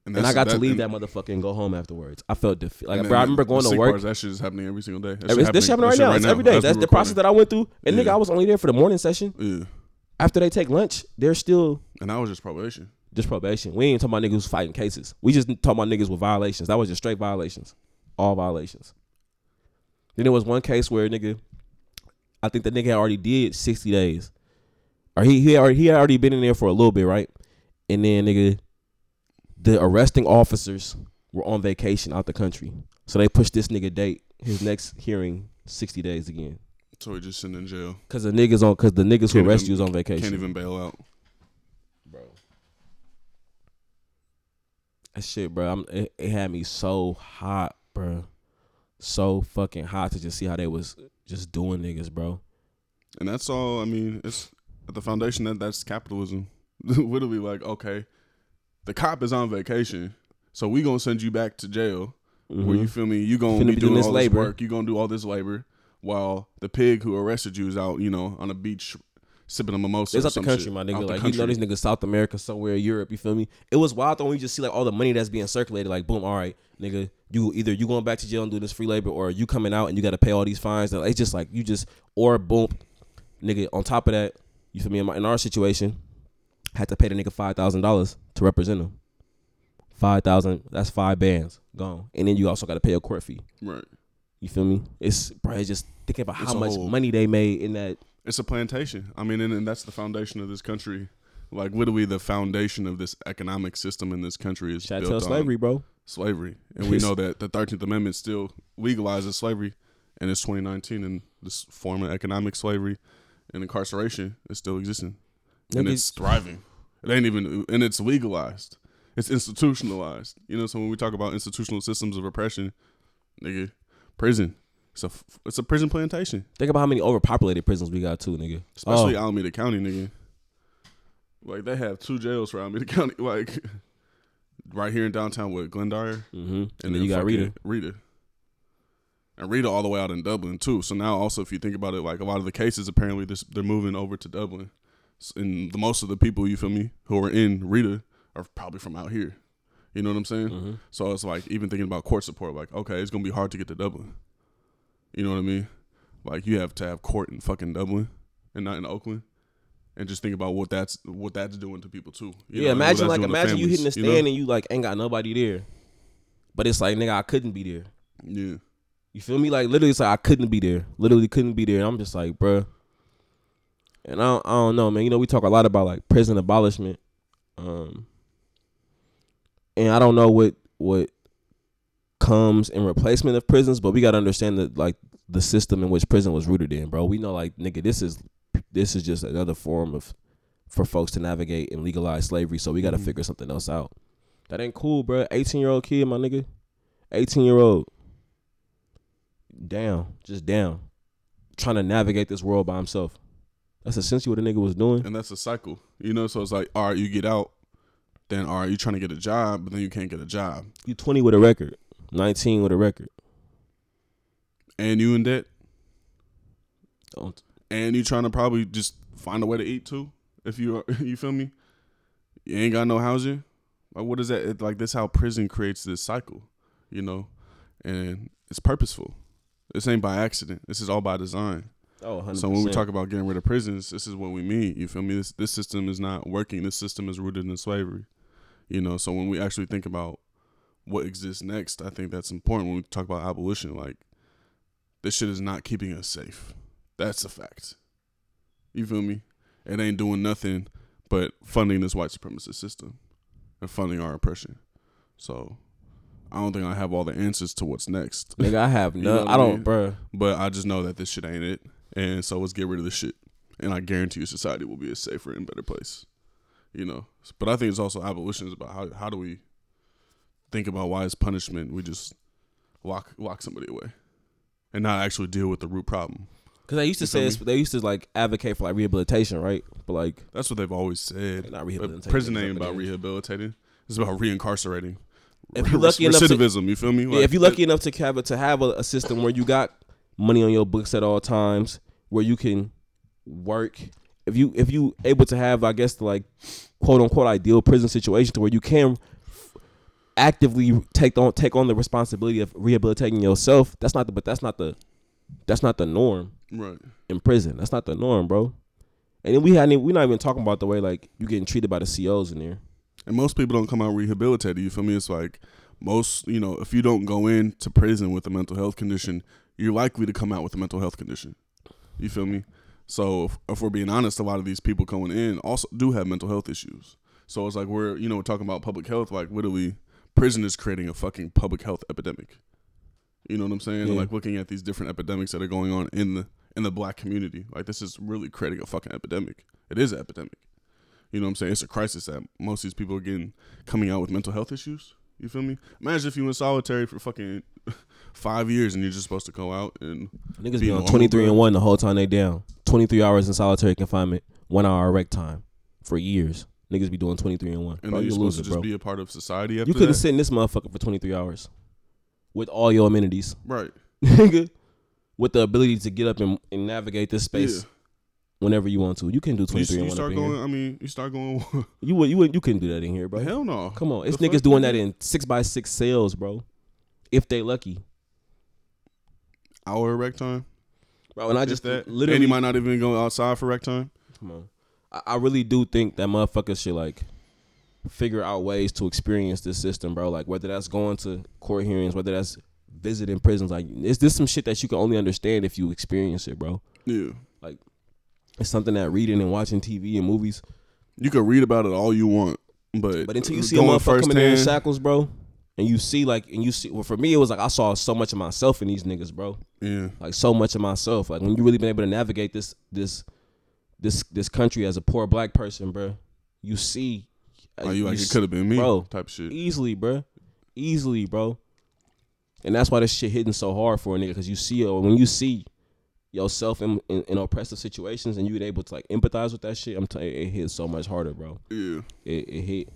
Speaker 2: and I
Speaker 1: that's-
Speaker 2: got to leave that motherfucker and go home afterwards. I felt defeated. Like,
Speaker 1: and
Speaker 2: bro, I remember going to work.
Speaker 1: part is that shit is happening every single day. That
Speaker 2: It's, this shit happening right now. It's every day. That's the process that I went through. And
Speaker 1: Yeah.
Speaker 2: nigga, I was only there for the morning session.
Speaker 1: Yeah,
Speaker 2: After they take lunch, they're still
Speaker 1: and that was just probation.
Speaker 2: Just probation. We ain't talking about niggas who's fighting cases. We just talking about niggas with violations. That was just straight violations. All violations. Then there was one case where nigga, I think the nigga had already did 60 days. Or he he already, he had already been in there for a little bit, right? And then nigga, the arresting officers were on vacation out the country. So they pushed this nigga date, his next hearing, 60 days again.
Speaker 1: So he just sitting in jail.
Speaker 2: Cause the niggas on cause the niggas who
Speaker 1: Can't
Speaker 2: arrested
Speaker 1: even-
Speaker 2: you was on vacation.
Speaker 1: Can't even bail out.
Speaker 2: That shit, bro. I'm, it, it had me so hot, bro. So fucking hot to just see how they was just doing niggas, bro.
Speaker 1: And that's all. I mean, it's at the foundation that that's capitalism. [laughs] Literally, like, okay, the cop is on vacation, so we gonna send you back to jail. Where you
Speaker 2: Mhm.
Speaker 1: feel me? You gonna
Speaker 2: Finna
Speaker 1: be
Speaker 2: be
Speaker 1: doing
Speaker 2: doing this
Speaker 1: all
Speaker 2: labor.
Speaker 1: this work. You gonna do all this labor while the pig who arrested you is out, you know, on a beach sipping a mimosa.
Speaker 2: It's out the country,
Speaker 1: shit.
Speaker 2: my nigga.
Speaker 1: the
Speaker 2: Like you know these niggas South America, somewhere Europe. You feel me? It was wild though when you just see like all the money that's being circulated. Like boom, all right, nigga, you either you going back to jail and doing this free labor, or you coming out and you got to pay all these fines. And It's just like you just or boom, nigga. On top of that, you feel me? In, my, in our situation, had to pay the nigga five thousand dollars to represent him. Five thousand. That's five bands gone, and then you also got to pay a court fee.
Speaker 1: right.
Speaker 2: You feel me? It's bro. It's just thinking about
Speaker 1: It's
Speaker 2: how much
Speaker 1: whole-
Speaker 2: money they made in that.
Speaker 1: It's a plantation. I mean, and, and that's the foundation of this country. Like literally, the foundation of this economic system in this country is built
Speaker 2: slavery,
Speaker 1: on
Speaker 2: bro.
Speaker 1: slavery, and [laughs] we know that the Thirteenth Amendment still legalizes slavery, and it's 2019, and this form of economic slavery and incarceration is still existing, and it's thriving. It ain't even, and it's legalized. It's institutionalized. You know, so when we talk about institutional systems of oppression, nigga, prison. It's a it's a prison plantation,
Speaker 2: Think about how many overpopulated prisons we got too, nigga.
Speaker 1: especially
Speaker 2: Oh.
Speaker 1: Alameda County, nigga. Like they have two jails for Alameda [laughs] County, like right here in downtown with Glenn Dyer,
Speaker 2: Mm-hmm. And, then you got Rita.
Speaker 1: Rita. and Rita all the way out in Dublin too. So now also if you think about it, like a lot of the cases apparently this, they're moving over to Dublin, and the most of the people you feel me who are in Rita are probably from out here. You know what I'm saying?
Speaker 2: Mm-hmm.
Speaker 1: So it's like even thinking about court support, like okay, it's gonna be hard to get to Dublin. You know what I mean? Like you have to have court in fucking Dublin and not in Oakland. And just think about what that's what that's doing to people too. You
Speaker 2: yeah,
Speaker 1: know,
Speaker 2: imagine like imagine you hitting the
Speaker 1: families,
Speaker 2: stand
Speaker 1: know?
Speaker 2: and you like ain't got nobody there, but it's like nigga I couldn't be there.
Speaker 1: Yeah,
Speaker 2: You feel me? Like literally, it's like I couldn't be there. Literally couldn't be there. I'm just like, bruh. And I don't, I don't know, man. You know, we talk a lot about like prison abolishment, um, and I don't know what what comes in replacement of prisons, but we got to understand that like the system in which prison was rooted in, bro. We know like nigga, this is this is just another form of for folks to navigate and legalize slavery. So we got to
Speaker 1: Mhm.
Speaker 2: figure something else out. That ain't cool, bro. 18 year old kid, my nigga. 18 year old down, just down, trying to navigate this world by himself. That's essentially what a nigga was doing.
Speaker 1: and that's a cycle. You know, so it's like all right, you get out, then all right, you trying to get a job, but then you can't get a job,
Speaker 2: You 20 with a record, 19 with a record.
Speaker 1: and you in debt,
Speaker 2: Don't.
Speaker 1: and you trying to probably just find a way to eat too. If you are, [laughs] you feel me, you ain't got no housing. Like what is that? It, like this how prison creates this cycle, you know, and it's purposeful. This ain't by accident. This is all by design.
Speaker 2: Oh, 100%.
Speaker 1: So when we talk about getting rid of prisons, this is what we mean. You feel me? This this system is not working. This system is rooted in slavery. You know, so when we actually think about what exists next, I think that's important when we talk about abolition. Like this shit is not keeping us safe. That's a fact. You feel me? It ain't doing nothing but funding this white supremacist system and funding our oppression. So I don't think I have all the answers to what's next.
Speaker 2: nigga, I have [laughs]
Speaker 1: You
Speaker 2: none.
Speaker 1: know
Speaker 2: I
Speaker 1: I
Speaker 2: don't,
Speaker 1: mean?
Speaker 2: bruh.
Speaker 1: But I just know that this shit ain't it. And so let's get rid of this shit. And I guarantee you society will be a safer and better place. You know. But I think it's also abolition is about how how do we think about why is punishment we just lock lock somebody away. And not actually deal with the root problem.
Speaker 2: Cause they used to say they used to like advocate for like rehabilitation, right? But like
Speaker 1: That's what they've always said.
Speaker 2: not rehabilitation.
Speaker 1: prison
Speaker 2: it's
Speaker 1: ain't about rehabilitating. It's about reincarcerating.
Speaker 2: If you lucky enough to-
Speaker 1: recidivism, you feel me?
Speaker 2: Yeah, if you're lucky enough to have a, to have a, a system where you got money on your books at all times, where you can work, if you if you able to have, I guess, the like quote unquote ideal prison situation to where you can actively take on take on the responsibility of rehabilitating yourself. That's not the but that's not the that's not the norm
Speaker 1: Right.
Speaker 2: in prison. That's not the norm, bro. And then we hadn't we're not even talking about the way like you getting treated by the COs in there.
Speaker 1: And most people don't come out rehabilitated. You feel me? It's like most, you know, if you don't go into prison with a mental health condition, you're likely to come out with a mental health condition. You feel me? So if, if we're being honest, a lot of these people going in also do have mental health issues. So it's like we're, you know, we're talking about public health. Like literally, prison is creating a fucking public health epidemic. You know what I'm saying?
Speaker 2: Yeah.
Speaker 1: Like looking at these different epidemics that are going on in the in the black community. Like this is really creating a fucking epidemic. It is an epidemic. You know what I'm saying? It's a crisis that most of these people are getting coming out with mental health issues. You feel me? Imagine if you in solitary for fucking [laughs] five years and you're just supposed to go out and
Speaker 2: Niggas
Speaker 1: Be
Speaker 2: on 23 and 1 the whole time they down. 23 hours in solitary confinement, one hour rec time for years. Niggas be doing 23 and 1.
Speaker 1: and
Speaker 2: Bro, you
Speaker 1: you're supposed
Speaker 2: loser,
Speaker 1: to just
Speaker 2: bro.
Speaker 1: be a part of society after
Speaker 2: You couldn't
Speaker 1: that.
Speaker 2: sit in this motherfucker for 23 hours with all your amenities. [laughs]
Speaker 1: right.
Speaker 2: Nigga. with the ability to get up and, and navigate this space
Speaker 1: Yeah.
Speaker 2: whenever you want to. You can do 23
Speaker 1: you
Speaker 2: and 1 up
Speaker 1: start
Speaker 2: in
Speaker 1: going.
Speaker 2: here.
Speaker 1: I mean, you start going. [laughs]
Speaker 2: You would, you would, you couldn't do that in here, bro.
Speaker 1: hell no.
Speaker 2: Come on. It's
Speaker 1: The
Speaker 2: niggas
Speaker 1: fuck,
Speaker 2: doing that in 6 by 6 cells, bro. If they lucky.
Speaker 1: Hour rec time.
Speaker 2: Bro, and I just
Speaker 1: that.
Speaker 2: literally
Speaker 1: and you might not even go outside for rec time.
Speaker 2: Come on. I, I really do think that motherfuckers should like figure out ways to experience this system, bro. Like whether that's going to court hearings, whether that's visiting prisons. Like is this some shit that you can only understand if you experience it, bro?
Speaker 1: Yeah.
Speaker 2: Like it's something that reading and watching TV and movies.
Speaker 1: You can read about it all you want, but
Speaker 2: But until you see a motherfucker coming in in shackles, bro, and you see like and you see well for me it was like I saw so much of myself in these niggas, bro.
Speaker 1: Yeah.
Speaker 2: Like so much of myself. Like when you really been able to navigate this this this this country as a poor black person, bro. You see uh,
Speaker 1: Are you like it could have been me,
Speaker 2: bro.
Speaker 1: Type shit.
Speaker 2: easily, bro. Easily, bro. And that's why this shit hitting so hard for a nigga because you see it when you see yourself in, in, in oppressive situations and you're able to like empathize with that shit. I'm telling you, it hit so much harder, bro.
Speaker 1: Yeah.
Speaker 2: It, it hit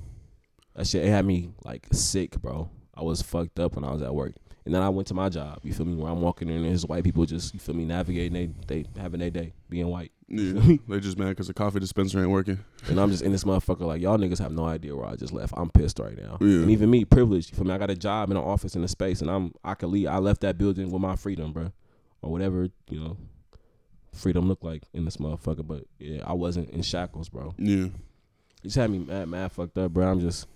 Speaker 2: that shit. It had me like sick, bro. I was fucked up when I was at work. And then I went to my job. You feel me? Where I'm walking in, and there's white people just you feel me navigating they they having their day being white.
Speaker 1: Yeah, [laughs] they just mad because the coffee dispenser ain't working.
Speaker 2: And I'm just in this motherfucker like y'all niggas have no idea where I just left. I'm pissed right now.
Speaker 1: Yeah.
Speaker 2: And even me, privileged. Feel me? I got a job in an office in a space, and I'm I could leave. I left that building with my freedom, bro, or whatever you know, freedom look like in this motherfucker. But yeah, I wasn't in shackles, bro.
Speaker 1: Yeah,
Speaker 2: You just had me mad, mad fucked up, bro. I'm just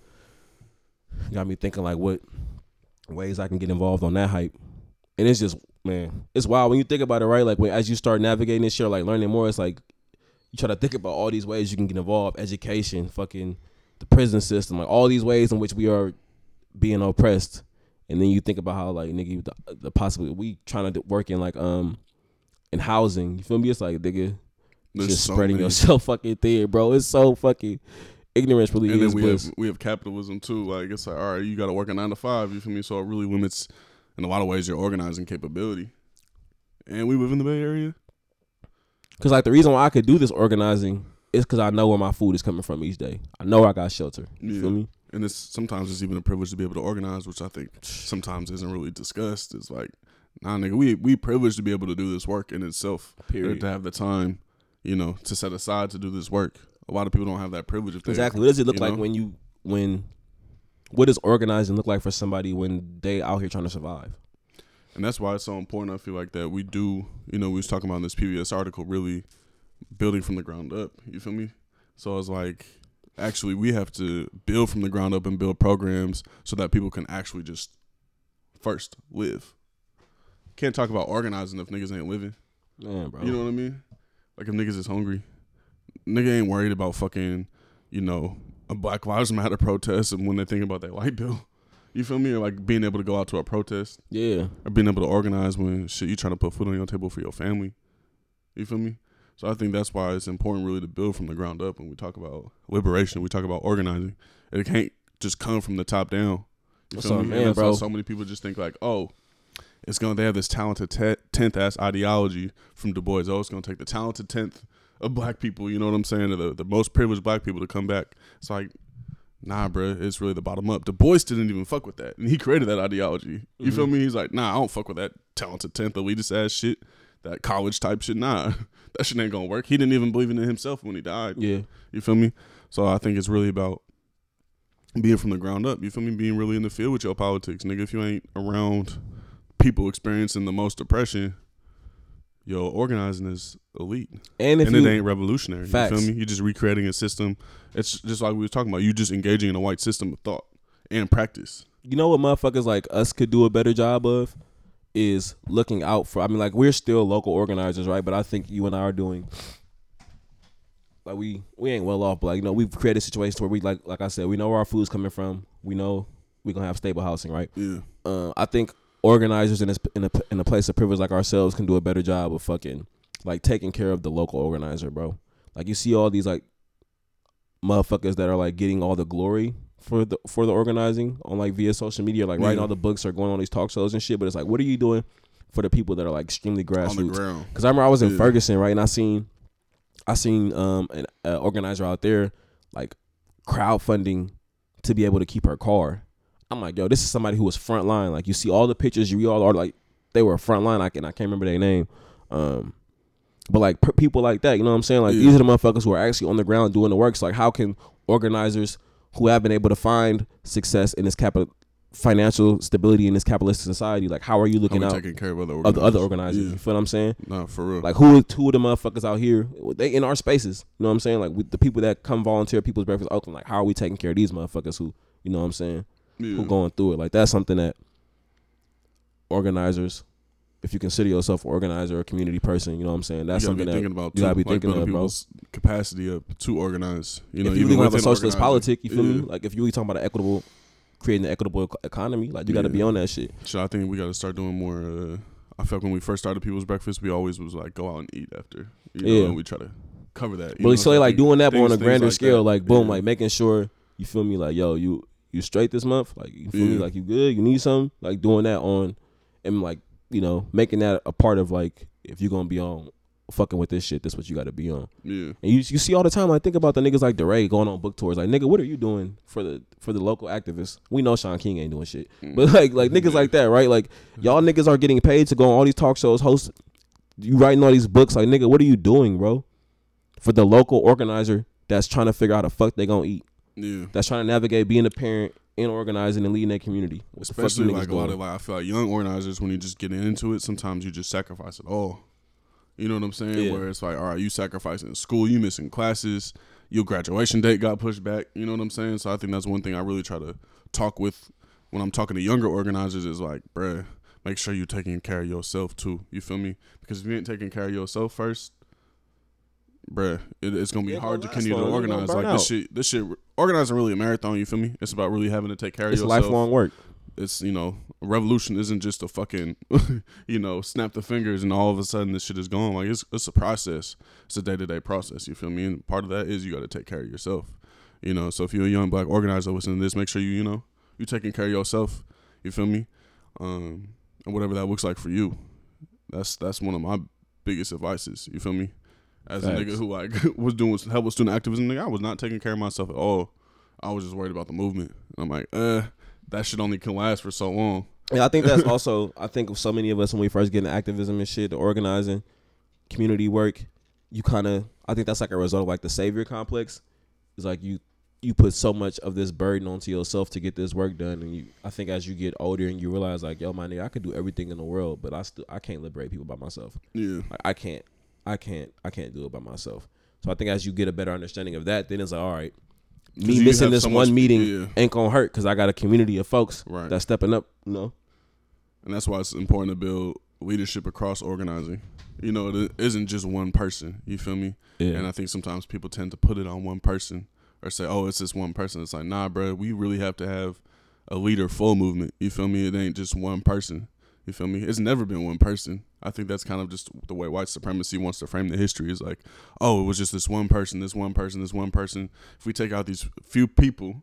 Speaker 2: got me thinking like what ways I can get involved on that hype, and it's just man, it's wild when you think about it, right? Like when as you start navigating this shit, like learning more, it's like you try to think about all these ways you can get involved, education, fucking the prison system, like all these ways in which we are being oppressed, and then you think about how like nigga the, the possibility we trying to work in like um in housing, you feel me? It's like nigga
Speaker 1: there's
Speaker 2: just
Speaker 1: so
Speaker 2: spreading
Speaker 1: many.
Speaker 2: yourself [laughs] fucking thin, bro. It's so fucking ignorance really
Speaker 1: And then
Speaker 2: is
Speaker 1: we
Speaker 2: bliss.
Speaker 1: have we have capitalism too. Like it's like all right, you got to work a nine to five. You feel me? So it really limits in a lot of ways your organizing capability. And we live in the Bay Area.
Speaker 2: Cause like the reason why I could do this organizing is because I know where my food is coming from each day. I know I got shelter. You
Speaker 1: Yeah.
Speaker 2: feel me?
Speaker 1: And it's sometimes it's even a privilege to be able to organize, which I think [sighs] sometimes isn't really discussed. It's like, nah, nigga, we we privileged to be able to do this work in itself.
Speaker 2: Period.
Speaker 1: To have the time, you know, to set aside to do this work. A lot of people don't have that privilege.
Speaker 2: Exactly. What does it look like
Speaker 1: know?
Speaker 2: when you when what does organizing look like for somebody when they out here trying to survive?
Speaker 1: And that's why it's so important. I feel like that we do, you know, we was talking about in this PBS article, really building from the ground up. You feel me? So I was like, actually, we have to build from the ground up and build programs so that people can actually just first live. Can't talk about organizing if niggas ain't living.
Speaker 2: Man, bro.
Speaker 1: You know what I mean? Like if niggas is hungry, nigga ain't worried about fucking, you know, a Black Lives Matter protest and when they think about that light bill. You feel me? Or like being able to go out to a protest
Speaker 2: yeah.
Speaker 1: or being able to organize when shit you trying to put food on your table for your family. You feel me? So I think that's why it's important really to build from the ground up when we talk about liberation, we talk about organizing. It can't just come from the top down. You
Speaker 2: That's
Speaker 1: feel me?
Speaker 2: I'm
Speaker 1: that's
Speaker 2: bro.
Speaker 1: so many people just think like, oh, it's gonna they have this talented tenth ass ideology from Du Bois. Oh, it's gonna take the talented tenth of black people, you know what I'm saying, the, the most privileged black people to come back. It's like Nah, bruh, it's really the bottom up. Du Bois didn't even fuck with that, and he created that ideology. You feel mm-hmm. me? He's like, nah, I don't fuck with that talented tenth elitist ass shit, that college type shit. Nah, [laughs] that shit ain't gonna work. He didn't even believe in it himself when he died.
Speaker 2: Yeah.
Speaker 1: You feel me? So I think it's really about being from the ground up. You feel me? Being really in the field with your politics, nigga. If you ain't around people experiencing the most oppression, your organizing is elite,
Speaker 2: And if
Speaker 1: and
Speaker 2: you
Speaker 1: it ain't revolutionary.
Speaker 2: Facts.
Speaker 1: You feel me? You're just recreating a system. It's just like we was talking about. You just engaging in a white system of thought and practice.
Speaker 2: you know what motherfuckers like us could do a better job of is looking out for I mean like we're still local organizers, right? But I think you and I are doing like we we ain't well off, but like you know, we've created situations where we like like I said, we know where our food's coming from. We know we're gonna have stable housing, right?
Speaker 1: Yeah,
Speaker 2: Uh, I think organizers in a, in a in a place of privilege like ourselves can do a better job of fucking like taking care of the local organizer, bro. Like you see all these like motherfuckers that are like getting all the glory for the for the organizing on like via social media, like writing all the books or going on these talk shows and shit. But it's like, what are you doing for the people that are like extremely
Speaker 1: on the
Speaker 2: grassroots?
Speaker 1: ground.
Speaker 2: Because I remember I was in
Speaker 1: Yeah.
Speaker 2: Ferguson, right, and I seen, I seen um an uh, organizer out there like crowdfunding to be able to keep her car. I'm like, yo, this is somebody who was front line. Like you see all the pictures, you all are like they were front line. I can I can't remember their name, um, but like per- people like that, you know what I'm saying? Like
Speaker 1: Yeah.
Speaker 2: these are the motherfuckers who are actually on the ground doing the work. So like, how can organizers who have been able to find success in this capital financial stability in this capitalist society, like how are you looking out
Speaker 1: taking care of other
Speaker 2: of the other
Speaker 1: organizers.
Speaker 2: organizers? You feel what I'm saying?
Speaker 1: Yeah. Nah, for real.
Speaker 2: Like who two of the motherfuckers out here? They in our spaces. You know what I'm saying? Like with the people that come volunteer People's Breakfast Oakland. Like how are we taking care of these motherfuckers who you know what I'm saying?
Speaker 1: Yeah.
Speaker 2: Who going through it? Like that's something that organizers, if you consider yourself an organizer or a community person, you know what I'm saying? That's
Speaker 1: you gotta
Speaker 2: something
Speaker 1: be
Speaker 2: that
Speaker 1: thinking about
Speaker 2: you gotta be
Speaker 1: like
Speaker 2: thinking of, bro.
Speaker 1: people's capacity up to organize. You know,
Speaker 2: if you
Speaker 1: even
Speaker 2: really have a socialist
Speaker 1: organizing.
Speaker 2: politic, you feel me? Like if you really talking about an equitable, creating an equitable economy, like you got to
Speaker 1: Yeah.
Speaker 2: be on that shit.
Speaker 1: So I think we got to start doing more. Uh, I felt when we first started People's Breakfast, we always was like go out and eat after. You know,
Speaker 2: Yeah.
Speaker 1: and we try to cover that.
Speaker 2: But
Speaker 1: know,
Speaker 2: so like doing that, but on a grander
Speaker 1: like
Speaker 2: scale,
Speaker 1: that.
Speaker 2: like boom,
Speaker 1: Yeah.
Speaker 2: like making sure you feel me, like yo, you you straight this month, like you feel me, like you good, you need something, like doing that on, and like you know making that a part of like if you're gonna be on fucking with this shit. This what you got to be on.
Speaker 1: Yeah.
Speaker 2: And you you see all the time. I think about the niggas like DeRay going on book tours. Like nigga, what are you doing for the for the local activists? We know Shaun King ain't doing shit,
Speaker 1: Mm.
Speaker 2: but like like niggas like that, right? Like y'all niggas are getting paid to go on all these talk shows, host. You writing all these books, like nigga, what are you doing, bro? For the local organizer that's trying to figure out how the fuck they gonna eat,
Speaker 1: Yeah.
Speaker 2: that's trying to navigate being a parent and organizing and leading their community. What the fuck you
Speaker 1: Especially like a lot of like I feel like young organizers when you just get into it, sometimes you just sacrifice it all. You know what I'm saying?
Speaker 2: Yeah.
Speaker 1: Where it's like, all right, you sacrificing school, you missing classes, your graduation date got pushed back. You know what I'm saying? So I think that's one thing I really try to talk with when I'm talking to younger organizers is like, bruh, make sure you're taking care of yourself too. You feel me? Because if you ain't taking care of yourself first, bruh, it, it's gonna be
Speaker 2: Yeah,
Speaker 1: hard to
Speaker 2: last
Speaker 1: continue to
Speaker 2: long. Gonna
Speaker 1: organize.
Speaker 2: burn
Speaker 1: Like this shit, this shit, organizing really a marathon. You feel me? It's about really having to take care of
Speaker 2: It's
Speaker 1: yourself It's
Speaker 2: lifelong work.
Speaker 1: it's you know revolution isn't just a fucking [laughs] you know snap the fingers and all of a sudden this shit is gone like it's it's a process it's a day-to-day process you feel me and part of that is you got to take care of yourself you know so if you're a young black organizer listening to this make sure you you know you taking care of yourself you feel me um and whatever that looks like for you that's that's one of my biggest advices you feel me as a nigga who like [laughs] was doing help with student activism nigga I was not taking care of myself at all I was just worried about the movement and I'm like uh that shit only can last for so long.
Speaker 2: And I think that's [laughs] also I think of so many of us when we first get into activism and shit, the organizing, community work, you kind of I think that's like a result of like the savior complex. It's like you you put so much of this burden onto yourself to get this work done, and you I think as you get older and you realize like yo my nigga I could do everything in the world, but I still I can't liberate people by myself.
Speaker 1: Yeah,
Speaker 2: Like I can't I can't I can't do it by myself. So I think as you get a better understanding of that, then it's like all right, Me missing this
Speaker 1: so
Speaker 2: one
Speaker 1: much-
Speaker 2: meeting
Speaker 1: yeah.
Speaker 2: ain't gonna hurt because I got a community of folks
Speaker 1: Right.
Speaker 2: that's stepping up. You know,
Speaker 1: and that's why it's important to build leadership across organizing. You know, it isn't just one person. You feel me?
Speaker 2: yeah.
Speaker 1: And I think sometimes people tend to put it on one person or say, "Oh, it's this one person." It's like, nah, bro. We really have to have a leader full movement. You feel me? It ain't just one person. You feel me? It's never been one person. I think that's kind of just the way white supremacy wants to frame the history. Is like, oh, it was just this one person, this one person, this one person. If we take out these few people,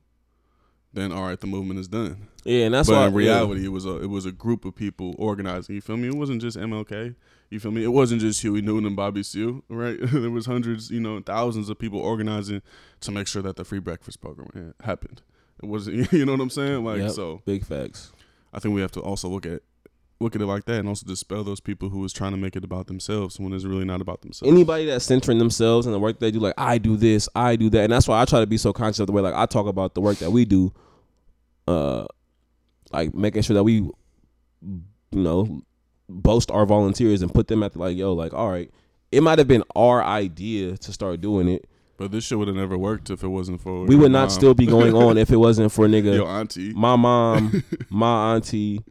Speaker 1: then all right, the movement is done.
Speaker 2: Yeah, and that's
Speaker 1: but
Speaker 2: why
Speaker 1: in reality, it was a it was a group of people organizing. You feel me? It wasn't just MLK. You feel me? It wasn't just Huey Newton and Bobby Seale, right? [laughs] there was hundreds, you know, thousands of people organizing to make sure that the free breakfast program happened. It wasn't, [laughs] you know what I'm saying? Like,
Speaker 2: Yep.
Speaker 1: so
Speaker 2: big facts.
Speaker 1: I think we have to also look at look at it like that, and also dispel those people who was trying to make it about themselves when it's really not about themselves.
Speaker 2: Anybody that's centering themselves and the work they do, like I do this, I do that, and that's why I try to be so conscious of the way like I talk about the work that we do, uh, like making sure that we, you know, boast our volunteers and put them at the, like yo, like all right, it might have been our idea to start doing it.
Speaker 1: but this shit would have never worked if it wasn't for
Speaker 2: We would not still be going [laughs] on if it wasn't for nigga.
Speaker 1: your auntie.
Speaker 2: my mom, [laughs] my auntie,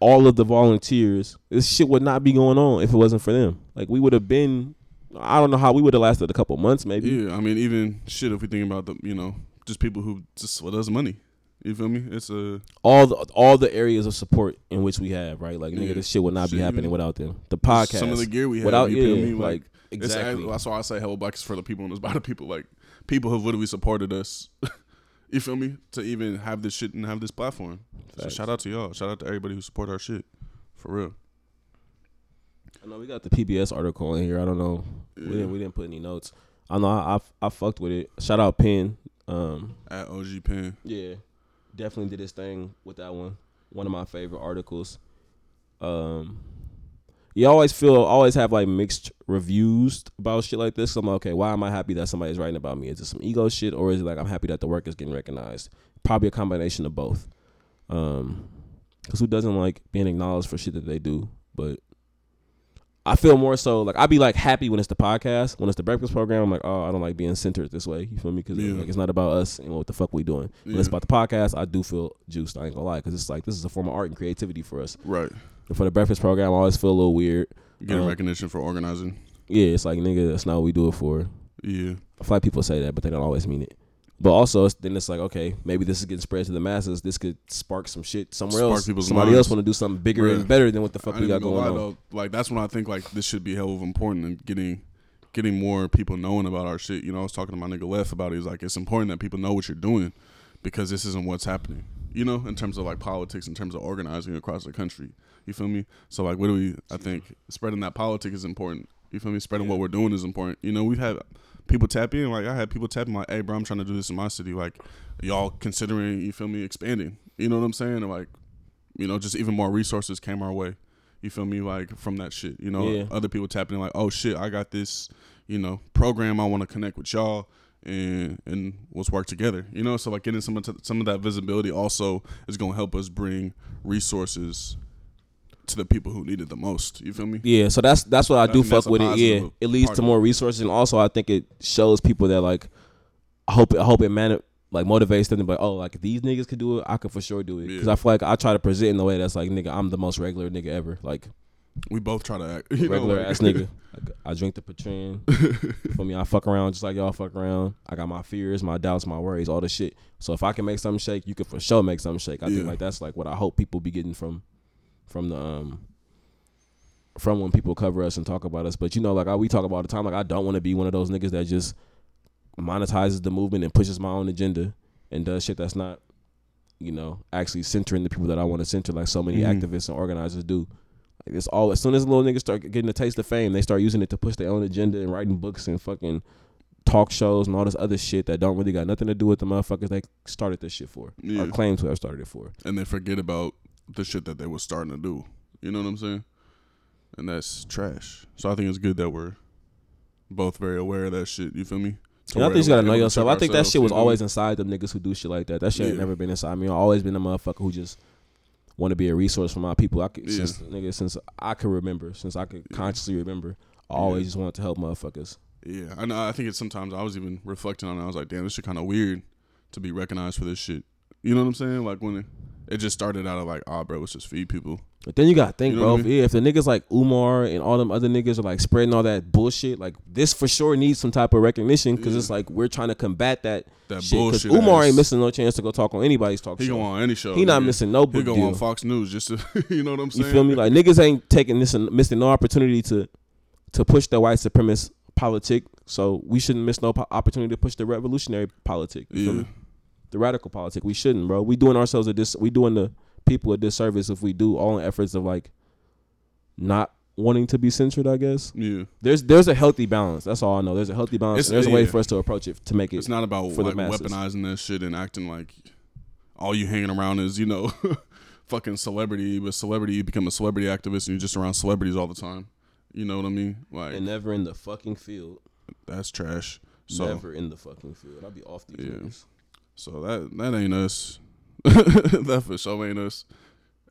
Speaker 2: all of the volunteers, this shit would not be going on if it wasn't for them. Like we would have been, I don't know how we would have lasted a couple months maybe.
Speaker 1: Yeah, I mean, even shit. If we think about the, you know, just people who just split us money. You feel me? It's a
Speaker 2: All the all the areas of support in which we have, right? Like nigga,
Speaker 1: Yeah.
Speaker 2: this shit would not be happening without them. The podcast,
Speaker 1: some of the gear we have.
Speaker 2: without
Speaker 1: you
Speaker 2: yeah,
Speaker 1: feel me?
Speaker 2: like,
Speaker 1: it's-
Speaker 2: exactly.
Speaker 1: that's why I say Hella Black is for the people and it's by the people. Like people have literally supported us. [laughs] you feel me? To even have this shit and have this platform. So shout out to y'all. Shout out to everybody who support our shit. For real.
Speaker 2: I know we got the PBS article in here. I don't know. We didn't we didn't put any notes. I know I, I I fucked with it. Shout out Penn. Um,
Speaker 1: At OG Pen.
Speaker 2: Yeah, definitely did his thing with that one. One of my favorite articles. Um, you always feel, always have like mixed reviews about shit like this. I'm like, okay, why am I happy that somebody's writing about me? Is it some ego shit, or is it like I'm happy that the work is getting recognized? Probably a combination of both. Um, because who doesn't like being acknowledged for shit that they do? But I feel more so like I'd be like happy when it's the podcast, when it's the breakfast program. I'm like, oh, I don't like being centered this way. You feel me? Because
Speaker 1: Yeah.
Speaker 2: like it's not about us and what the fuck we doing. When it's about the podcast, I do feel juiced. I ain't gonna lie, because it's like this is a form of art and creativity for us.
Speaker 1: Right.
Speaker 2: For the breakfast program, I always feel a little weird.
Speaker 1: Getting
Speaker 2: Uh,
Speaker 1: recognition for organizing.
Speaker 2: Yeah, it's like nigga, that's not what we do it for.
Speaker 1: Yeah.
Speaker 2: I feel like people say that, but they don't always mean it. But also, it's, then it's like, okay, maybe this is getting spread to the masses. This could spark some shit somewhere
Speaker 1: Spark
Speaker 2: else.
Speaker 1: people's
Speaker 2: Somebody
Speaker 1: minds.
Speaker 2: else want to do something bigger and better than what the fuck
Speaker 1: I
Speaker 2: we got going
Speaker 1: gonna
Speaker 2: on.
Speaker 1: lie, though. Like that's when I think like this should be hell of important and getting getting more people knowing about our shit. You know, I was talking to my nigga Left about it. He's like, it's important that people know what you're doing because this isn't what's happening. You know, in terms of like politics, in terms of organizing across the country. You feel me? So like, what do we? I think spreading that politic is important. You feel me? Spreading what we're doing is important. You know, we've had people tap in. Like I had people tapping like, "Hey, bro, I'm trying to do this in my city. Like, y'all considering? You feel me? Expanding. You know what I'm saying? And like, you know, just even more resources came our way. You feel me? Like from that shit. You know,
Speaker 2: Yeah.
Speaker 1: other people tapping in like, "Oh shit, I got this." You know, program. I want to connect with y'all. And and let's work together, you know. So like getting some of t- some of that visibility also is gonna help us bring resources to the people who need it the most. You feel me?
Speaker 2: Yeah, so that's that's what I,
Speaker 1: I
Speaker 2: do fuck with it. Yeah, it leads to more resources, and also I think it shows people that like, I hope I hope it man like motivates them to be like, oh, like if these niggas could do it, I could for sure do it. Because
Speaker 1: Yeah.
Speaker 2: I feel like I try to present in a way that's like, nigga, I'm the most regular nigga ever, like
Speaker 1: We both try to act. [laughs] You
Speaker 2: regular
Speaker 1: know, like,
Speaker 2: ass [laughs] nigga. I drink the Patron. for me, I fuck around just like y'all fuck around. I got my fears, my doubts, my worries, all the shit. So if I can make something shake, you can for sure make something shake. I think like that's like what I hope people be getting from, from the um, from when people cover us and talk about us. But you know, like I, we talk about all the time. Like I don't want to be one of those niggas that just monetizes the movement and pushes my own agenda and does shit that's not, you know, actually centering the people that I want to center, like so many
Speaker 1: Mhm.
Speaker 2: activists and organizers do. Like it's all as soon as little niggas start getting a taste of fame, they start using it to push their own agenda and writing books and fucking talk shows and all this other shit that don't really got nothing to do with the motherfuckers they started this shit for
Speaker 1: Yeah.
Speaker 2: or claim to have started it for.
Speaker 1: and they forget about the shit that they were starting to do. You know what I'm saying? And that's trash. So I think it's good that we're both very aware of that shit. You feel me? To
Speaker 2: And I think you gotta know yourself. I think that shit was
Speaker 1: you feel me?
Speaker 2: always inside them niggas who do shit like that. That shit ain't never been inside me. I've always been a motherfucker who just want to be a resource for my people. I could,
Speaker 1: Yeah.
Speaker 2: since nigga since I could remember, since I could
Speaker 1: Yeah.
Speaker 2: consciously remember, I
Speaker 1: Yeah.
Speaker 2: always just wanted to help motherfuckers.
Speaker 1: Yeah, I know. I think it's sometimes I was even reflecting on it. I was like, damn, this shit kind of weird to be recognized for this shit. You know what I'm saying? Like when it, just started out of like, ah, bro, let's just feed people.
Speaker 2: But then you gotta think,
Speaker 1: You know
Speaker 2: bro.
Speaker 1: what
Speaker 2: if- if the niggas like Umar and all them other niggas are like spreading all that bullshit, like this for sure needs some type of recognition because it's like we're trying to combat that,
Speaker 1: That
Speaker 2: shit. Because
Speaker 1: bullshit.
Speaker 2: Umar
Speaker 1: ass-
Speaker 2: ain't missing no chance to go talk on anybody's talk
Speaker 1: He
Speaker 2: show.
Speaker 1: go on any show.
Speaker 2: he not
Speaker 1: nigga.
Speaker 2: missing no
Speaker 1: He
Speaker 2: big
Speaker 1: go
Speaker 2: deal.
Speaker 1: on Fox News just to, [laughs] you know what I'm saying?
Speaker 2: You feel me? Like niggas ain't taking this and missing no opportunity to to push the white supremacist politic. So we shouldn't miss no po- opportunity to push the revolutionary politic. You feel
Speaker 1: yeah,
Speaker 2: me? The radical politic. We shouldn't, bro. We doing ourselves a dis. We doing the people a disservice if we do all in efforts of like not wanting to be censored. I guess
Speaker 1: yeah.
Speaker 2: there's there's a healthy balance. That's all I know. There's a healthy balance. There's a way
Speaker 1: yeah.
Speaker 2: for us to approach it to make it.
Speaker 1: It's not about
Speaker 2: for the
Speaker 1: like
Speaker 2: masses.
Speaker 1: weaponizing that shit and acting like all you hanging around is you know [laughs] fucking celebrity, but celebrity you become a celebrity activist and you're just around celebrities all the time. You know what I mean? Like
Speaker 2: and never in the fucking field.
Speaker 1: that's trash. So
Speaker 2: never in the fucking field. I'll be off these
Speaker 1: Yeah. So that that ain't us. [laughs] that for sure ain't us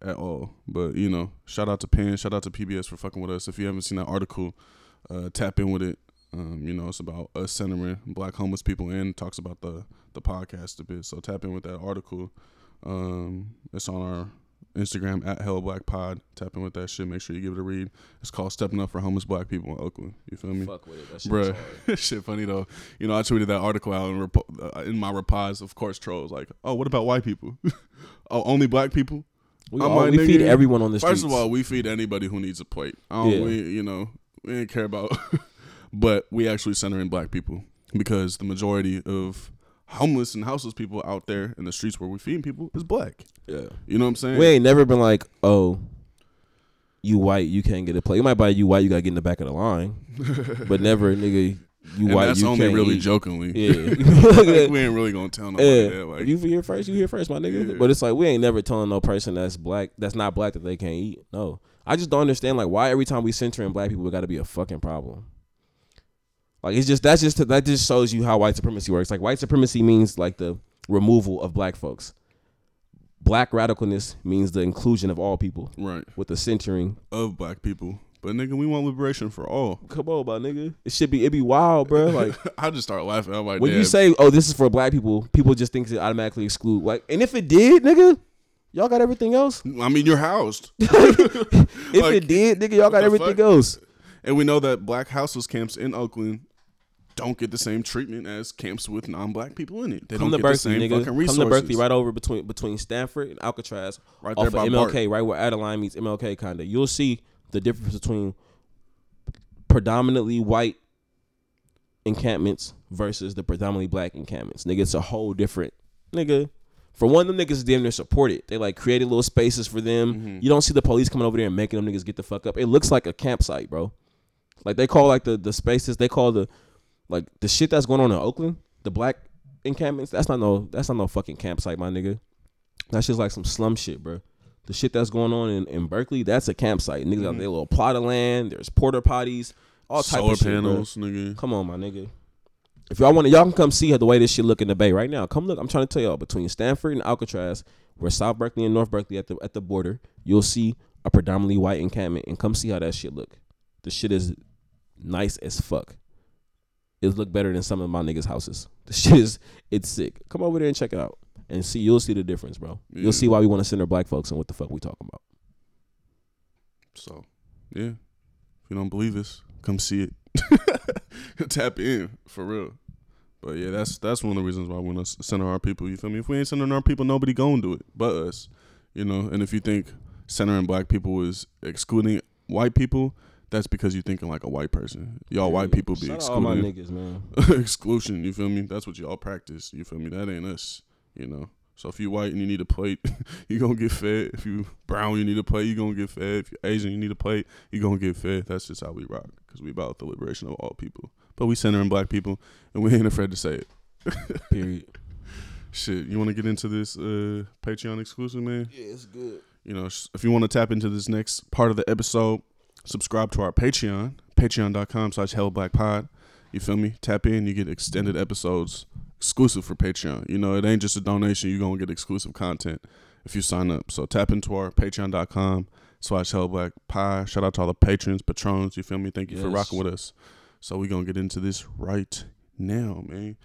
Speaker 1: at all. But you know, shout out to Penn, shout out to PBS for fucking with us. If you haven't seen that article, uh, tap in with it. Um, you know, it's about us centering black homeless people and talks about the the podcast a bit. So tap in with that article. Um, it's on our Instagram at Hella Black Pod. Tap in with that shit. Make sure you give it a read. It's called Stepping Up for Homeless Black People in Oakland. You feel me?
Speaker 2: Fuck with it. That shit
Speaker 1: Bruh. [laughs] shit funny though. You know, I tweeted that article out and rep- uh, in my replies, of course, trolls like, "Oh, what about white people? [laughs] oh, only black people."
Speaker 2: We, all,
Speaker 1: like,
Speaker 2: we feed everyone on the streets.
Speaker 1: First of all, we feed anybody who needs a plate.
Speaker 2: Yeah.
Speaker 1: we, you know, we didn't care about, [laughs] but we actually center in black people because the majority of homeless and houseless people out there in the streets where we're feeding people is black.
Speaker 2: yeah.
Speaker 1: You know what I'm saying?
Speaker 2: we ain't never been like, oh, you white, you can't get a plate. You might buy you white, you gotta get in the back of the line, [laughs] but never, nigga, you
Speaker 1: and
Speaker 2: white,
Speaker 1: that's
Speaker 2: you
Speaker 1: only
Speaker 2: can't
Speaker 1: really
Speaker 2: eat.
Speaker 1: jokely.
Speaker 2: Yeah. [laughs] [laughs]
Speaker 1: like, we ain't really gonna tell nobody
Speaker 2: Yeah,
Speaker 1: that. Like,
Speaker 2: you hear first, you hear first, my nigga.
Speaker 1: Yeah.
Speaker 2: But it's like we ain't never telling no person that's black, that's not black, that they can't eat. No, I just don't understand like why every time we center in black people, it got to be a fucking problem. Like it's just that's just that just shows you how white supremacy works. Like white supremacy means like the removal of black folks. Black radicalness means the inclusion of all people
Speaker 1: right
Speaker 2: with the centering.
Speaker 1: of black people. But nigga, we want liberation for all.
Speaker 2: Come on, my nigga. It should be it be wild, bro. [laughs] Like
Speaker 1: I just start laughing. I'm like,
Speaker 2: when you say, "Oh, this is for black people," people just think it automatically exclude. Like, and if it did, nigga, y'all got everything else.
Speaker 1: I mean, you're housed, [laughs]
Speaker 2: If [laughs]
Speaker 1: Like,
Speaker 2: it did, nigga, y'all got everything
Speaker 1: fuck?
Speaker 2: else.
Speaker 1: and we know that black houseless camps in Oakland don't get the same treatment as camps with non-black people in it. They
Speaker 2: Come
Speaker 1: don't
Speaker 2: to
Speaker 1: get the
Speaker 2: Berkeley,
Speaker 1: same
Speaker 2: nigga.
Speaker 1: fucking
Speaker 2: Come to Berkeley, right over between between Stanford and Alcatraz,
Speaker 1: Right there
Speaker 2: of
Speaker 1: by
Speaker 2: MLK,
Speaker 1: Bart.
Speaker 2: right where Adeline meets MLK, kind of. You'll see the difference between predominantly white encampments versus the predominantly black encampments. Nigga, it's a whole different nigga. For one, them niggas damn near support it. They like created little spaces for them.
Speaker 1: Mm-hmm.
Speaker 2: You don't see the police coming over there and making them niggas get the fuck up. It looks like a campsite, bro. Like they call like the the spaces they call the like the shit that's going on in Oakland, the black encampments. That's not no that's not no fucking campsite, my nigga. That's just like some slum shit, bro. The shit that's going on in, in Berkeley, that's a campsite. Niggas got mm-hmm. their little plot of land. There's porter potties, all type
Speaker 1: Solar
Speaker 2: of shit, bro.
Speaker 1: panels, nigga.
Speaker 2: Come on, my nigga. If y'all want to, y'all can come see how the way this shit look in the Bay right now. Come look. I'm trying to tell y'all between Stanford and Alcatraz, where South Berkeley and North Berkeley at the at the border, you'll see a predominantly white encampment, and come see how that shit look. The shit is nice as fuck. It look better than some of my niggas' houses. [laughs] The shit is it's sick. Come over there and check it out, and see. You'll see the difference, bro.
Speaker 1: Yeah.
Speaker 2: You'll see why we want to center black folks and what the fuck we talking about.
Speaker 1: So, yeah. If you don't believe us, come see it. [laughs] Tap in for real. But yeah, that's that's one of the reasons why we want to center our people. You feel me? If we ain't centering our people, nobody gonna do it but us. You know. And if you think centering black people is excluding white people, that's because you're thinking like a white person. Y'all white people be
Speaker 2: Shout out all my niggas, man. [laughs]
Speaker 1: exclusion. You feel me? That's what y'all practice. You feel me? That ain't us. You know. So if you white and you need a plate, [laughs] you gonna get fed. If you brown, you need a plate, you gonna get fed. If you Asian, you need a plate, you gonna get fed. That's just how we rock. Cause we about the liberation of all people. But we centering black people, and we ain't afraid to say it. [laughs]
Speaker 2: Period.
Speaker 1: Shit, you want to get into this uh, Patreon exclusive, man?
Speaker 2: Yeah, it's good.
Speaker 1: you know, if you want to tap into this next part of the episode, subscribe to our Patreon, patreon.com slash hellablackpod. You feel me? Tap in, you get extended episodes exclusive for Patreon. You know, it ain't just a donation, you're going to get exclusive content if you sign up. So tap into our patreon.com slash hellablackpod. Shout out to all the patrons, patrons, you feel me? Thank you for rocking with us. So we going to get into this right now, man.